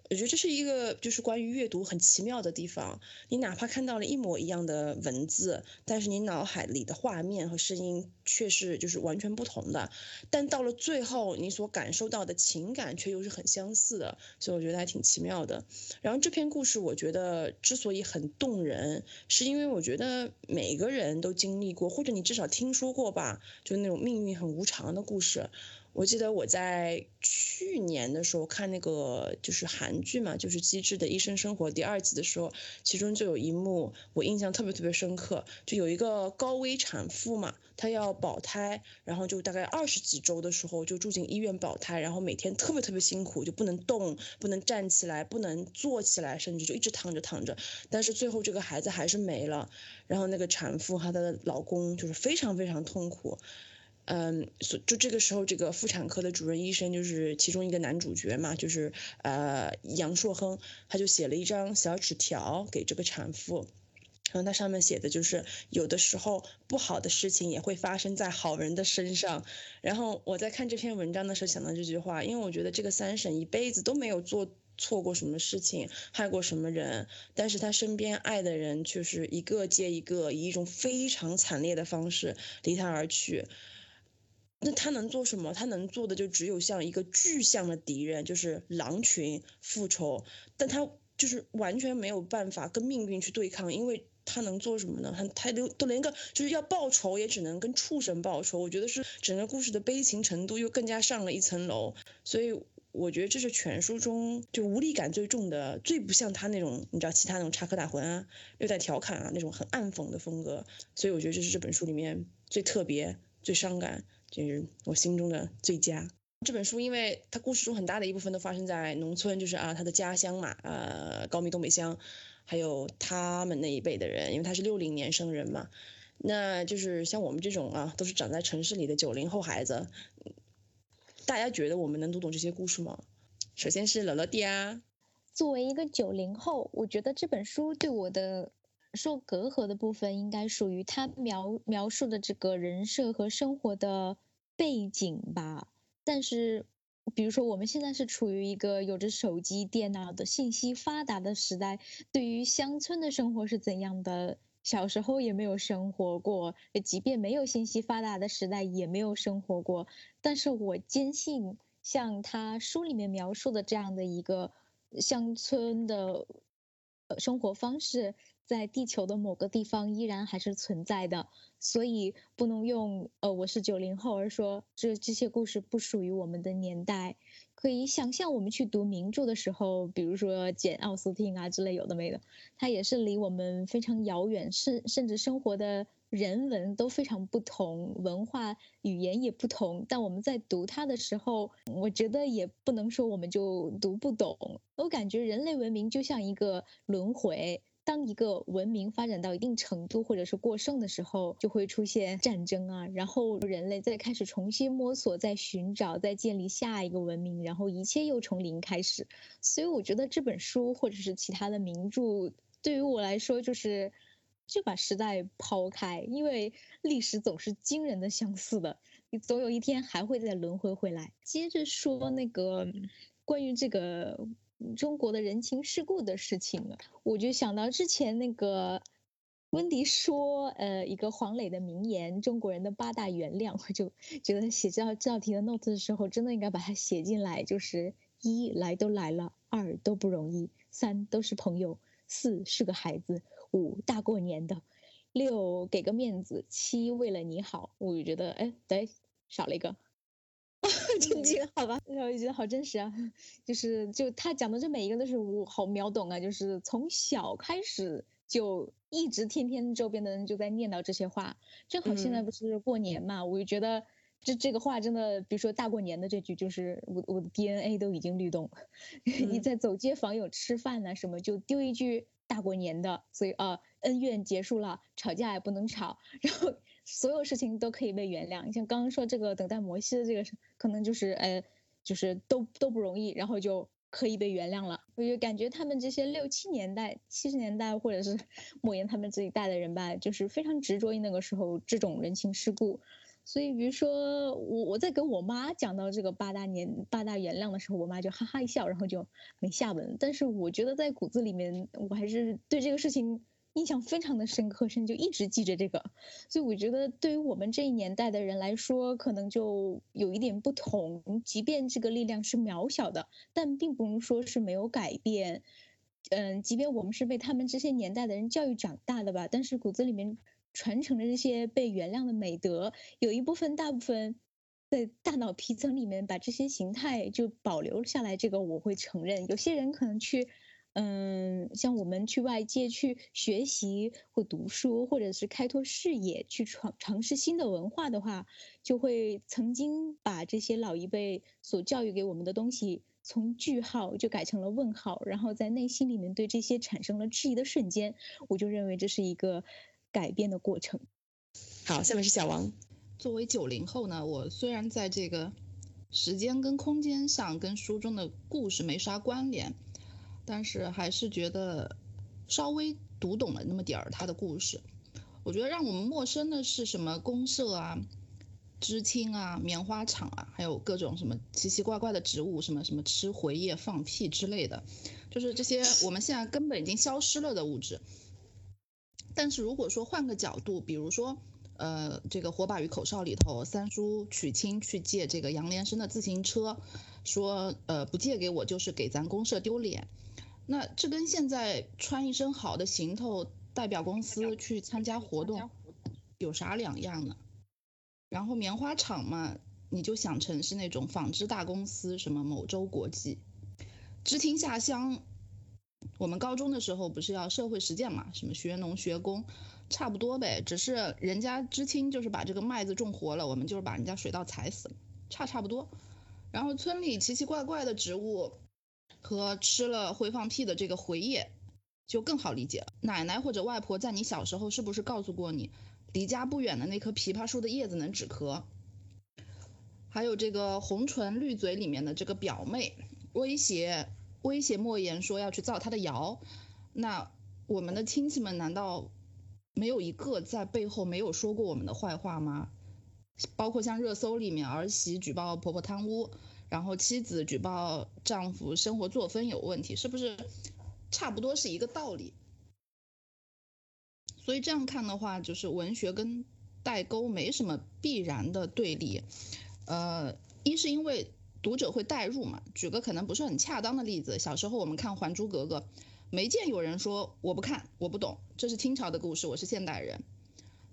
我觉得这是一个就是关于阅读很奇妙的地方。你哪怕看到了一模一样的文字，但是你脑海里的画面和声音却是就是完全不同的。但到了最后，你所感受到的情感却又是很相似的，所以我觉得还挺奇妙的。然后这篇故事，我觉得之所以很动人，是因为我觉得每个人都经历过，或者你至少听说过吧，就是那种命运很无常的故事。我记得我在去年的时候看那个就是韩剧嘛，就是《机智的医生生活》第二季的时候，其中就有一幕我印象特别特别深刻，就有一个高危产妇嘛，她要保胎，然后就大概二十几周的时候就住进医院保胎，然后每天特别特别辛苦，就不能动，不能站起来，不能坐起来，甚至就一直躺着躺着，但是最后这个孩子还是没了，然后那个产妇和她的老公就是非常非常痛苦。嗯，所就这个时候，这个妇产科的主任医生就是其中一个男主角嘛，就是呃杨硕亨，他就写了一张小纸条给这个产妇，然后他上面写的就是有的时候不好的事情也会发生在好人的身上。然后我在看这篇文章的时候想到这句话，因为我觉得这个三婶一辈子都没有做错过什么事情，害过什么人，但是他身边爱的人却是一个接一个以一种非常惨烈的方式离他而去。那他能做什么？他能做的就只有向一个具象的敌人，就是狼群复仇。但他就是完全没有办法跟命运去对抗，因为他能做什么呢？他他都都连个就是要报仇，也只能跟畜生报仇。我觉得是整个故事的悲情程度又更加上了一层楼。所以我觉得这是全书中就无力感最重的，最不像他那种你知道其他那种插科打诨啊、略带调侃啊那种很暗讽的风格。所以我觉得这是这本书里面最特别、最伤感。就是我心中的最佳。这本书，因为它故事中很大的一部分都发生在农村，就是啊，他的家乡嘛，呃，高密东北乡，还有他们那一辈的人，因为他是六零年生人嘛，那就是像我们这种啊，都是长在城市里的九零后孩子，大家觉得我们能读懂这些故事吗？首先是乐乐弟啊，作为一个九零后，我觉得这本书对我的。受隔阂的部分应该属于他描描述的这个人设和生活的背景吧。但是，比如说我们现在是处于一个有着手机、电脑的信息发达的时代，对于乡村的生活是怎样的？小时候也没有生活过，即便没有信息发达的时代也没有生活过。但是我坚信，像他书里面描述的这样的一个乡村的生活方式。在地球的某个地方依然还是存在的，所以不能用呃我是九零后而说这这些故事不属于我们的年代。可以想象我们去读名著的时候，比如说简奥斯汀啊之类有的没的，它也是离我们非常遥远，甚甚至生活的人文都非常不同，文化语言也不同。但我们在读它的时候，我觉得也不能说我们就读不懂。我感觉人类文明就像一个轮回。当一个文明发展到一定程度，或者是过剩的时候，就会出现战争啊，然后人类再开始重新摸索、再寻找、再建立下一个文明，然后一切又从零开始。所以我觉得这本书或者是其他的名著，对于我来说就是就把时代抛开，因为历史总是惊人的相似的，你总有一天还会再轮回回来。接着说那个关于这个。中国的人情世故的事情，我就想到之前那个温迪说，呃，一个黄磊的名言，中国人的八大原谅，[laughs] 我就觉得写这道这道题的 note 的时候，真的应该把它写进来，就是一来都来了，二都不容易，三都是朋友，四是个孩子，五大过年的，六给个面子，七为了你好。我就觉得，哎，对，少了一个。[laughs] 震惊，好吧，然后就觉得好真实啊，就是就他讲的这每一个都是我好秒懂啊，就是从小开始就一直天天周边的人就在念叨这些话，正好现在不是过年嘛，我就觉得这这个话真的，比如说大过年的这句，就是我我的 DNA 都已经律动，[laughs] 你在走街访友吃饭呐什么，就丢一句大过年的，所以啊恩怨结束了，吵架也不能吵，[laughs] 然后。所有事情都可以被原谅，你像刚刚说这个等待摩西的这个，可能就是呃，就是都都不容易，然后就可以被原谅了。我就感觉他们这些六七年代、七十年代或者是 [laughs] 莫言他们这一代的人吧，就是非常执着于那个时候这种人情世故。所以比如说我我在跟我妈讲到这个八大年八大原谅的时候，我妈就哈哈一笑，然后就没下文。但是我觉得在骨子里面，我还是对这个事情。印象非常的深刻，甚至就一直记着这个，所以我觉得对于我们这一年代的人来说，可能就有一点不同。即便这个力量是渺小的，但并不能说是没有改变。嗯，即便我们是被他们这些年代的人教育长大的吧，但是骨子里面传承的这些被原谅的美德，有一部分、大部分在大脑皮层里面把这些形态就保留下来。这个我会承认，有些人可能去。嗯，像我们去外界去学习或读书，或者是开拓视野，去闯尝试新的文化的话，就会曾经把这些老一辈所教育给我们的东西，从句号就改成了问号，然后在内心里面对这些产生了质疑的瞬间，我就认为这是一个改变的过程。好，下面是小王。作为九零后呢，我虽然在这个时间跟空间上跟书中的故事没啥关联。但是还是觉得稍微读懂了那么点儿他的故事。我觉得让我们陌生的是什么公社啊、知青啊、棉花厂啊，还有各种什么奇奇怪怪的植物，什么什么吃回叶、放屁之类的，就是这些我们现在根本已经消失了的物质。但是如果说换个角度，比如说呃这个《火把与口哨》里头，三叔娶亲去借这个杨连生的自行车，说呃不借给我就是给咱公社丢脸。那这跟现在穿一身好的行头代表公司去参加活动有啥两样呢？然后棉花厂嘛，你就想成是那种纺织大公司，什么某州国际。知青下乡，我们高中的时候不是要社会实践嘛，什么学农学工，差不多呗，只是人家知青就是把这个麦子种活了，我们就是把人家水稻踩死了，差差不多。然后村里奇奇怪怪的植物。和吃了会放屁的这个回叶，就更好理解了。奶奶或者外婆在你小时候是不是告诉过你，离家不远的那棵枇杷树的叶子能止咳？还有这个红唇绿嘴里面的这个表妹，威胁威胁莫言说要去造他的谣。那我们的亲戚们难道没有一个在背后没有说过我们的坏话吗？包括像热搜里面儿媳举报婆婆贪污。然后妻子举报丈夫生活作风有问题，是不是差不多是一个道理？所以这样看的话，就是文学跟代沟没什么必然的对立。呃，一是因为读者会代入嘛。举个可能不是很恰当的例子，小时候我们看《还珠格格》，没见有人说我不看，我不懂，这是清朝的故事，我是现代人。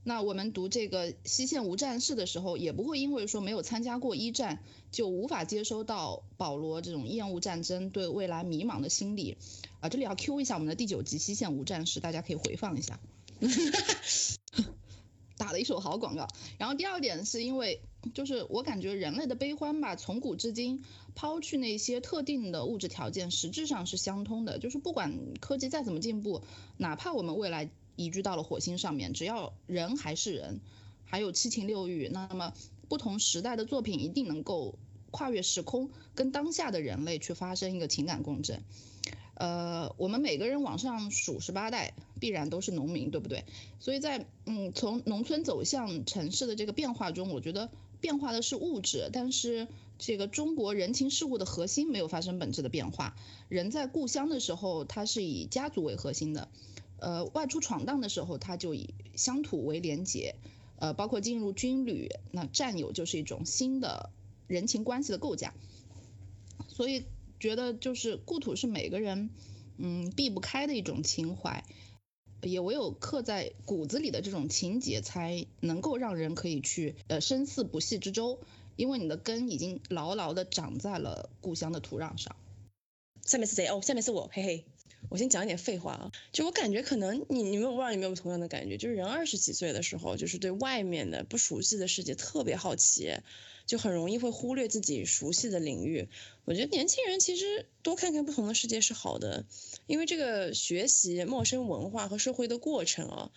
那我们读这个西线无战事的时候，也不会因为说没有参加过一战，就无法接收到保罗这种厌恶战争、对未来迷茫的心理。啊，这里要 Q 一下我们的第九集西线无战事，大家可以回放一下。打了一手好广告。然后第二点是因为，就是我感觉人类的悲欢吧，从古至今，抛去那些特定的物质条件，实质上是相通的。就是不管科技再怎么进步，哪怕我们未来。移居到了火星上面，只要人还是人，还有七情六欲，那么不同时代的作品一定能够跨越时空，跟当下的人类去发生一个情感共振。呃，我们每个人往上数十八代，必然都是农民，对不对？所以在嗯从农村走向城市的这个变化中，我觉得变化的是物质，但是这个中国人情世故的核心没有发生本质的变化。人在故乡的时候，他是以家族为核心的。呃，外出闯荡的时候，他就以乡土为连结，呃，包括进入军旅，那战友就是一种新的人情关系的构架。所以觉得就是故土是每个人嗯避不开的一种情怀，也唯有刻在骨子里的这种情节，才能够让人可以去呃深似不系之舟，因为你的根已经牢牢的长在了故乡的土壤上。下面是谁？哦，下面是我，嘿嘿。我先讲一点废话啊，就我感觉可能你你们我不知道你们有没有同样的感觉，就是人二十几岁的时候，就是对外面的不熟悉的世界特别好奇，就很容易会忽略自己熟悉的领域。我觉得年轻人其实多看看不同的世界是好的，因为这个学习陌生文化和社会的过程啊，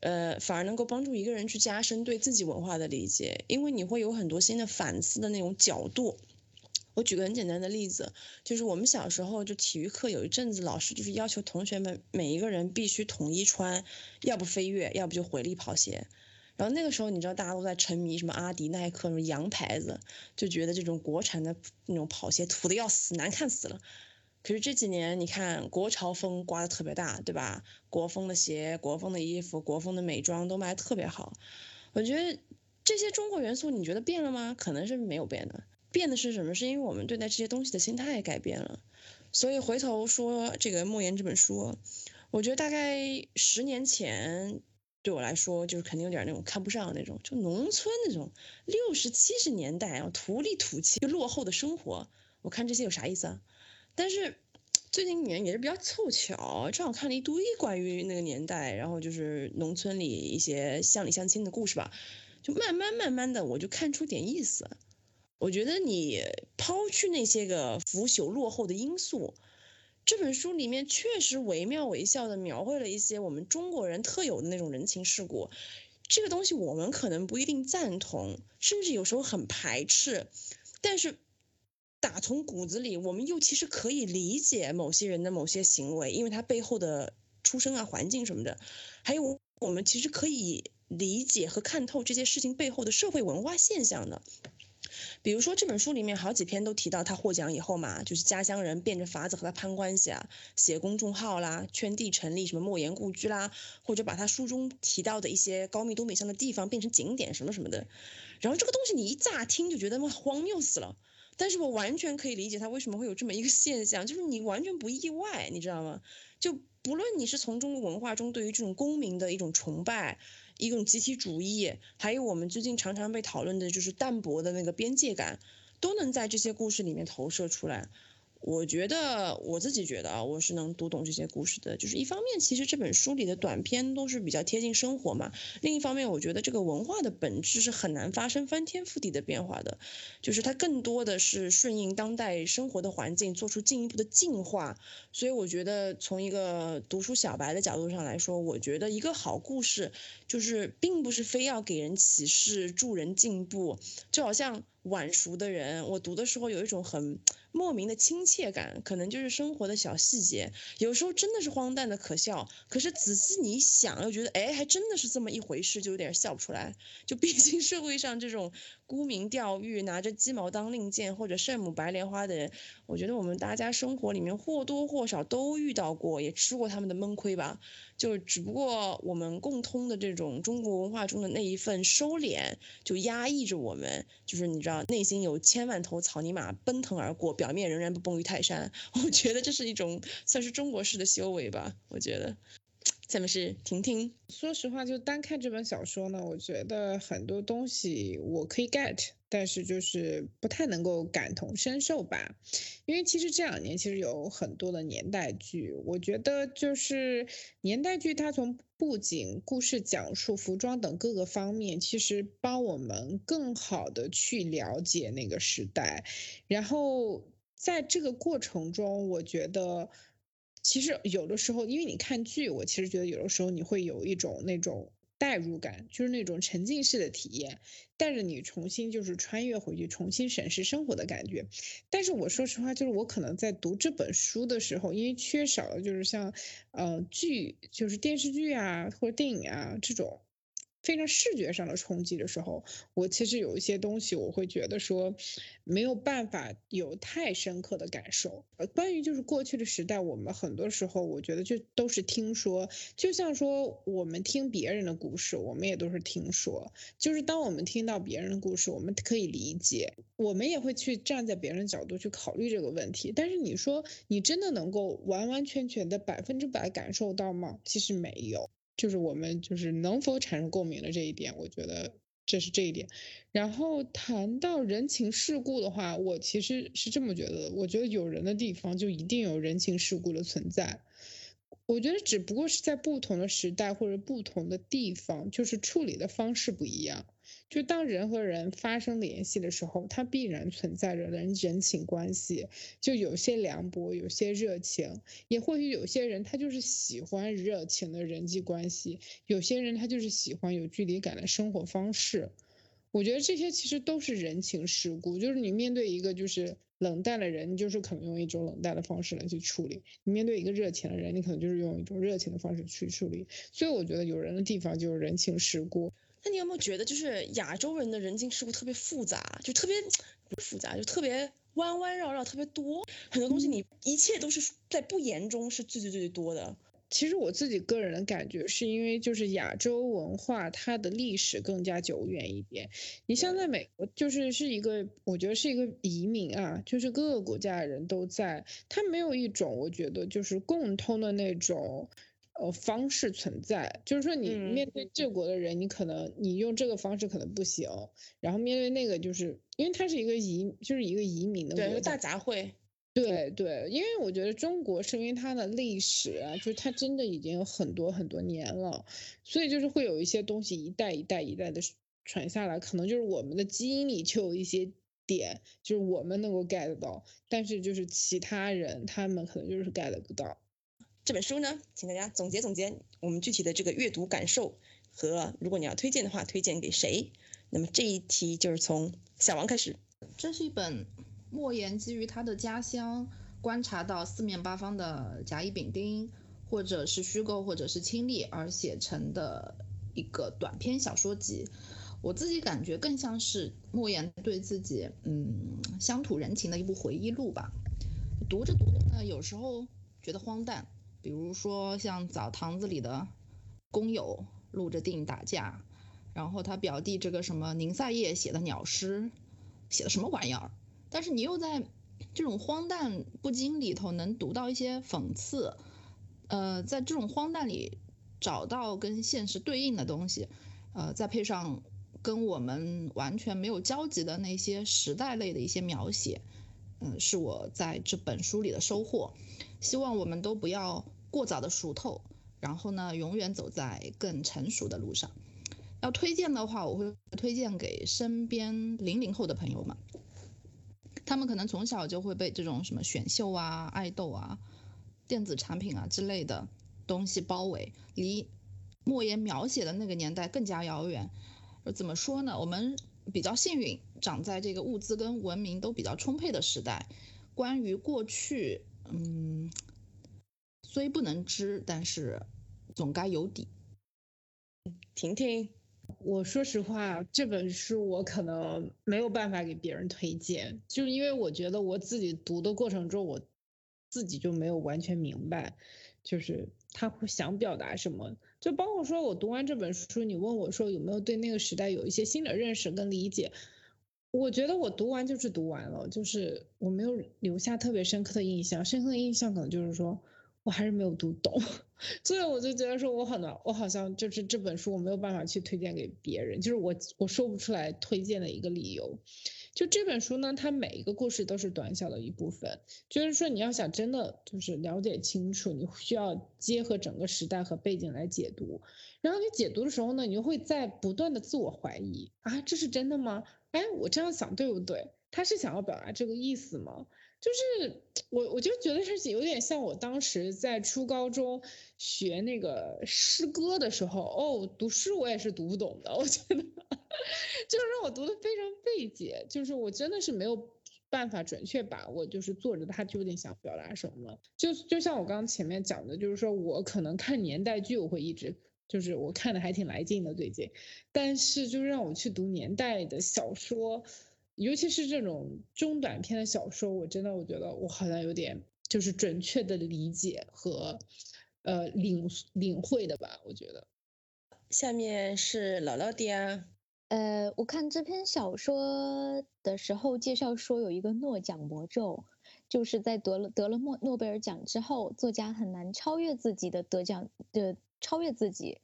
呃，反而能够帮助一个人去加深对自己文化的理解，因为你会有很多新的反思的那种角度。我举个很简单的例子，就是我们小时候就体育课有一阵子，老师就是要求同学们每一个人必须统一穿，要不飞跃，要不就回力跑鞋。然后那个时候你知道大家都在沉迷什么阿迪耐克什么洋牌子，就觉得这种国产的那种跑鞋土的要死，难看死了。可是这几年你看国潮风刮的特别大，对吧？国风的鞋、国风的衣服、国风的美妆都卖特别好。我觉得这些中国元素你觉得变了吗？可能是没有变的。变的是什么？是因为我们对待这些东西的心态改变了。所以回头说这个《莫言》这本书，我觉得大概十年前对我来说，就是肯定有点那种看不上那种，就农村那种六十七十年代啊土里土气就落后的生活，我看这些有啥意思啊？但是最近几年也是比较凑巧，正好看了一堆关于那个年代，然后就是农村里一些乡里乡亲的故事吧，就慢慢慢慢的我就看出点意思。我觉得你抛去那些个腐朽落后的因素，这本书里面确实惟妙惟肖的描绘了一些我们中国人特有的那种人情世故。这个东西我们可能不一定赞同，甚至有时候很排斥，但是打从骨子里，我们又其实可以理解某些人的某些行为，因为他背后的出身啊、环境什么的，还有我们其实可以理解和看透这些事情背后的社会文化现象的。比如说这本书里面好几篇都提到他获奖以后嘛，就是家乡人变着法子和他攀关系啊，写公众号啦，圈地成立什么莫言故居啦，或者把他书中提到的一些高密东北乡的地方变成景点什么什么的。然后这个东西你一乍听就觉得嘛荒谬死了，但是我完全可以理解他为什么会有这么一个现象，就是你完全不意外，你知道吗？就不论你是从中国文化中对于这种公民的一种崇拜。一种集体主义，还有我们最近常常被讨论的，就是淡薄的那个边界感，都能在这些故事里面投射出来。我觉得我自己觉得啊，我是能读懂这些故事的。就是一方面，其实这本书里的短篇都是比较贴近生活嘛；另一方面，我觉得这个文化的本质是很难发生翻天覆地的变化的，就是它更多的是顺应当代生活的环境，做出进一步的进化。所以，我觉得从一个读书小白的角度上来说，我觉得一个好故事就是并不是非要给人启示、助人进步，就好像。晚熟的人，我读的时候有一种很莫名的亲切感，可能就是生活的小细节，有时候真的是荒诞的可笑，可是仔细你想，又觉得哎，还真的是这么一回事，就有点笑不出来。就毕竟社会上这种沽名钓誉、拿着鸡毛当令箭或者圣母白莲花的人，我觉得我们大家生活里面或多或少都遇到过，也吃过他们的闷亏吧。就只不过我们共通的这种中国文化中的那一份收敛，就压抑着我们，就是你知道，内心有千万头草泥马奔腾而过，表面仍然不崩于泰山。[laughs] 我觉得这是一种算是中国式的修为吧。我觉得，下面是婷婷。说实话，就单看这本小说呢，我觉得很多东西我可以 get。但是就是不太能够感同身受吧，因为其实这两年其实有很多的年代剧，我觉得就是年代剧它从布景、故事讲述、服装等各个方面，其实帮我们更好的去了解那个时代。然后在这个过程中，我觉得其实有的时候，因为你看剧，我其实觉得有的时候你会有一种那种。代入感就是那种沉浸式的体验，带着你重新就是穿越回去，重新审视生活的感觉。但是我说实话，就是我可能在读这本书的时候，因为缺少了就是像呃剧，就是电视剧啊或者电影啊这种非常视觉上的冲击的时候，我其实有一些东西我会觉得说没有办法有太深刻的感受。呃，关于就是过去的时代，我们很多时候我觉得就都是听说，就像说我们听别人的故事，我们也都是听说。就是当我们听到别人的故事，我们可以理解，我们也会去站在别人角度去考虑这个问题。但是你说你真的能够完完全全的百分之百感受到吗？其实没有。就是我们就是能否产生共鸣的这一点，我觉得这是这一点。然后谈到人情世故的话，我其实是这么觉得的。我觉得有人的地方就一定有人情世故的存在。我觉得只不过是在不同的时代或者不同的地方，就是处理的方式不一样。就当人和人发生联系的时候，它必然存在着人人情关系，就有些凉薄，有些热情，也或许有些人他就是喜欢热情的人际关系，有些人他就是喜欢有距离感的生活方式。我觉得这些其实都是人情世故，就是你面对一个就是冷淡的人，你就是可能用一种冷淡的方式来去处理；你面对一个热情的人，你可能就是用一种热情的方式去处理。所以我觉得有人的地方就是人情世故。那你有没有觉得，就是亚洲人的人情世故特别复杂，就特别不复杂，就特别弯弯绕绕，特别多，很多东西你一切都是在不言中是最最最最多的。其实我自己个人的感觉，是因为就是亚洲文化它的历史更加久远一点。你像在美国，就是是一个，我觉得是一个移民啊，就是各个国家的人都在，他没有一种我觉得就是共通的那种。呃，方式存在，就是说你面对这国的人，你可能你用这个方式可能不行，然后面对那个，就是因为它是一个移，就是一个移民的对大杂烩。对对，因为我觉得中国是因为它的历史啊，就是它真的已经有很多很多年了，所以就是会有一些东西一代一代一代的传下来，可能就是我们的基因里就有一些点，就是我们能够 get 到，但是就是其他人他们可能就是 get 不到。这本书呢，请大家总结总结我们具体的这个阅读感受和如果你要推荐的话，推荐给谁？那么这一题就是从小王开始。这是一本莫言基于他的家乡观察到四面八方的甲乙丙丁，或者是虚构，或者是亲历而写成的一个短篇小说集。我自己感觉更像是莫言对自己嗯乡土人情的一部回忆录吧。读着读着呢，有时候觉得荒诞。比如说像澡堂子里的工友录着电影打架，然后他表弟这个什么宁赛叶写的鸟诗，写的什么玩意儿？但是你又在这种荒诞不经里头能读到一些讽刺，呃，在这种荒诞里找到跟现实对应的东西，呃，再配上跟我们完全没有交集的那些时代类的一些描写，嗯，是我在这本书里的收获。希望我们都不要。过早的熟透，然后呢，永远走在更成熟的路上。要推荐的话，我会推荐给身边零零后的朋友们，他们可能从小就会被这种什么选秀啊、爱豆啊、电子产品啊之类的东西包围，离莫言描写的那个年代更加遥远。怎么说呢？我们比较幸运，长在这个物资跟文明都比较充沛的时代。关于过去，嗯。虽不能知，但是总该有底。婷婷，我说实话，这本书我可能没有办法给别人推荐，就是因为我觉得我自己读的过程中，我自己就没有完全明白，就是他会想表达什么。就包括说我读完这本书，你问我说有没有对那个时代有一些新的认识跟理解，我觉得我读完就是读完了，就是我没有留下特别深刻的印象。深刻的印象可能就是说。我还是没有读懂，[laughs] 所以我就觉得说，我很难我好像就是这本书我没有办法去推荐给别人，就是我我说不出来推荐的一个理由。就这本书呢，它每一个故事都是短小的一部分，就是说你要想真的就是了解清楚，你需要结合整个时代和背景来解读。然后你解读的时候呢，你就会在不断的自我怀疑啊，这是真的吗？哎，我这样想对不对？他是想要表达这个意思吗？就是我，我就觉得是有点像我当时在初高中学那个诗歌的时候，哦，读诗我也是读不懂的，我觉得，[laughs] 就是让我读的非常费解，就是我真的是没有办法准确把握，就是作者他究竟想表达什么。就就像我刚刚前面讲的，就是说我可能看年代剧，我会一直就是我看的还挺来劲的最近，但是就让我去读年代的小说，尤其是这种中短篇的小说，我真的我觉得我好像有点就是准确的理解和呃领领会的吧，我觉得。下面是姥姥的啊，呃，我看这篇小说的时候介绍说有一个诺奖魔咒，就是在得了得了诺诺贝尔奖之后，作家很难超越自己的得奖的超越自己。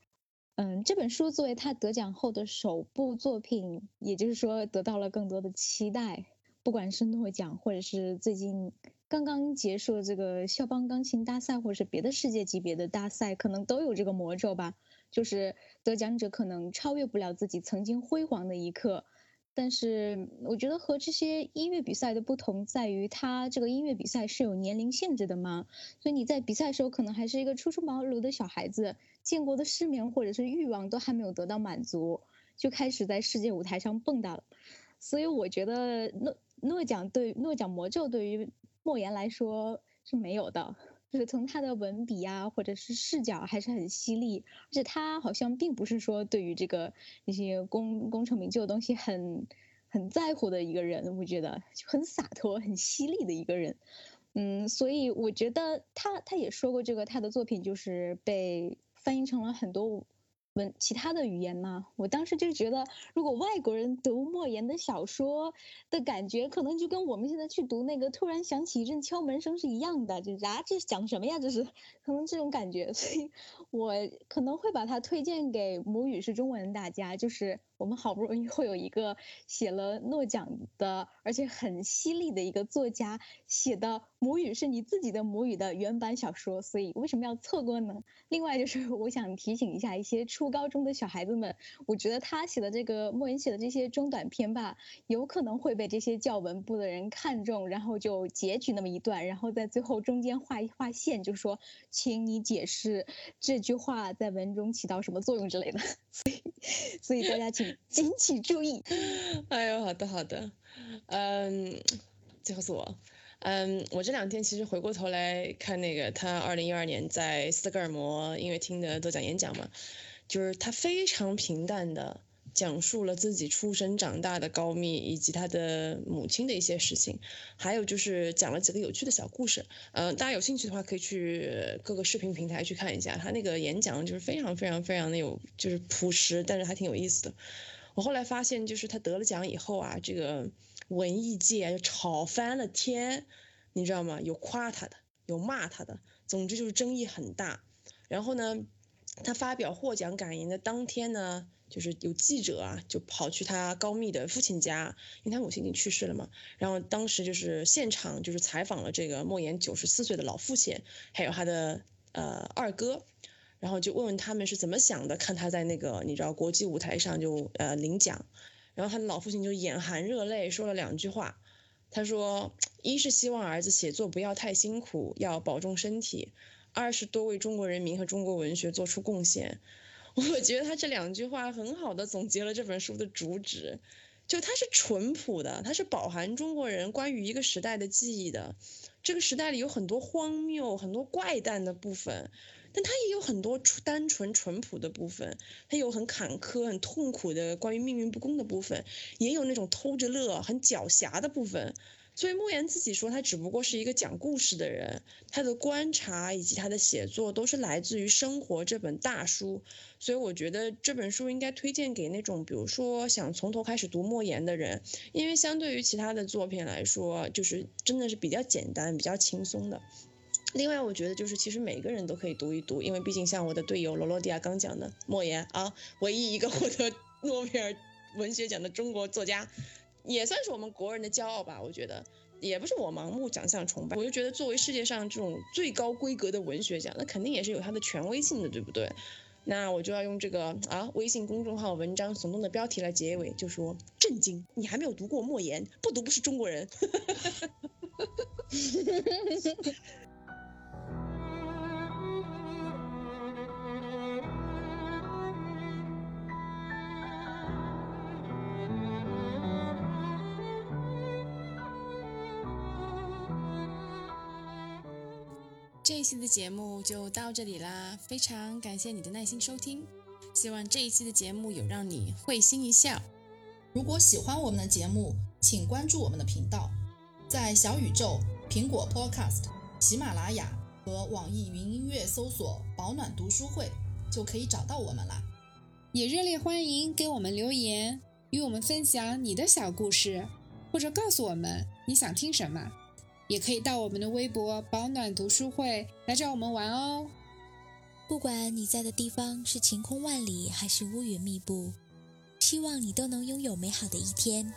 嗯，这本书作为他得奖后的首部作品，也就是说得到了更多的期待。不管是诺奖，或者是最近刚刚结束的这个肖邦钢琴大赛，或者是别的世界级别的大赛，可能都有这个魔咒吧。就是得奖者可能超越不了自己曾经辉煌的一刻，但是我觉得和这些音乐比赛的不同在于，它这个音乐比赛是有年龄限制的嘛，所以你在比赛的时候可能还是一个初出茅庐的小孩子，见过的世面或者是欲望都还没有得到满足，就开始在世界舞台上蹦跶了。所以我觉得诺诺奖对诺奖魔咒对于莫言来说是没有的。就是从他的文笔啊，或者是视角还是很犀利，而且他好像并不是说对于这个那些功功成名就的东西很很在乎的一个人，我觉得就很洒脱、很犀利的一个人。嗯，所以我觉得他他也说过这个，他的作品就是被翻译成了很多。文其他的语言嘛，我当时就觉得，如果外国人读莫言的小说的感觉，可能就跟我们现在去读那个突然响起一阵敲门声是一样的，就是啊，这讲什么呀？这是可能这种感觉，所以我可能会把它推荐给母语是中文大家，就是。我们好不容易会有一个写了诺奖的，而且很犀利的一个作家写的母语是你自己的母语的原版小说，所以为什么要错过呢？另外就是我想提醒一下一些初高中的小孩子们，我觉得他写的这个莫言写的这些中短篇吧，有可能会被这些教文部的人看中，然后就截取那么一段，然后在最后中间画一画线，就说，请你解释这句话在文中起到什么作用之类的，[laughs] 所以所以大家请。请请注意。哎呦，好的好的，嗯，最后是我，嗯，我这两天其实回过头来看那个他二零一二年在斯德哥尔摩音乐厅的得奖演讲嘛，就是他非常平淡的。讲述了自己出生长大的高密以及他的母亲的一些事情，还有就是讲了几个有趣的小故事。嗯，大家有兴趣的话可以去各个视频平台去看一下，他那个演讲就是非常非常非常的有，就是朴实，但是还挺有意思的。我后来发现，就是他得了奖以后啊，这个文艺界就吵翻了天，你知道吗？有夸他的，有骂他的，总之就是争议很大。然后呢，他发表获奖感言的当天呢。就是有记者啊，就跑去他高密的父亲家，因为他母亲已经去世了嘛。然后当时就是现场就是采访了这个莫言九十四岁的老父亲，还有他的呃二哥，然后就问问他们是怎么想的，看他在那个你知道国际舞台上就呃领奖，然后他的老父亲就眼含热泪说了两句话，他说一是希望儿子写作不要太辛苦，要保重身体；二是多为中国人民和中国文学做出贡献。我觉得他这两句话很好的总结了这本书的主旨，就它是淳朴的，它是饱含中国人关于一个时代的记忆的。这个时代里有很多荒谬、很多怪诞的部分，但他也有很多单纯淳朴的部分。他有很坎坷、很痛苦的关于命运不公的部分，也有那种偷着乐、很狡黠的部分。所以莫言自己说，他只不过是一个讲故事的人，他的观察以及他的写作都是来自于《生活》这本大书。所以我觉得这本书应该推荐给那种，比如说想从头开始读莫言的人，因为相对于其他的作品来说，就是真的是比较简单、比较轻松的。另外，我觉得就是其实每个人都可以读一读，因为毕竟像我的队友罗罗迪亚刚讲的，莫言啊，唯一一个获得诺贝尔文学奖的中国作家。也算是我们国人的骄傲吧，我觉得也不是我盲目奖项崇拜，我就觉得作为世界上这种最高规格的文学奖，那肯定也是有它的权威性的，对不对？那我就要用这个啊微信公众号文章耸动的标题来结尾，就说震惊，你还没有读过莫言，不读不是中国人。[laughs] 节目就到这里啦，非常感谢你的耐心收听，希望这一期的节目有让你会心一笑。如果喜欢我们的节目，请关注我们的频道，在小宇宙、苹果 Podcast、喜马拉雅和网易云音乐搜索“保暖读书会”就可以找到我们啦。也热烈欢迎给我们留言，与我们分享你的小故事，或者告诉我们你想听什么。也可以到我们的微博“保暖读书会”来找我们玩哦。不管你在的地方是晴空万里还是乌云密布，希望你都能拥有美好的一天。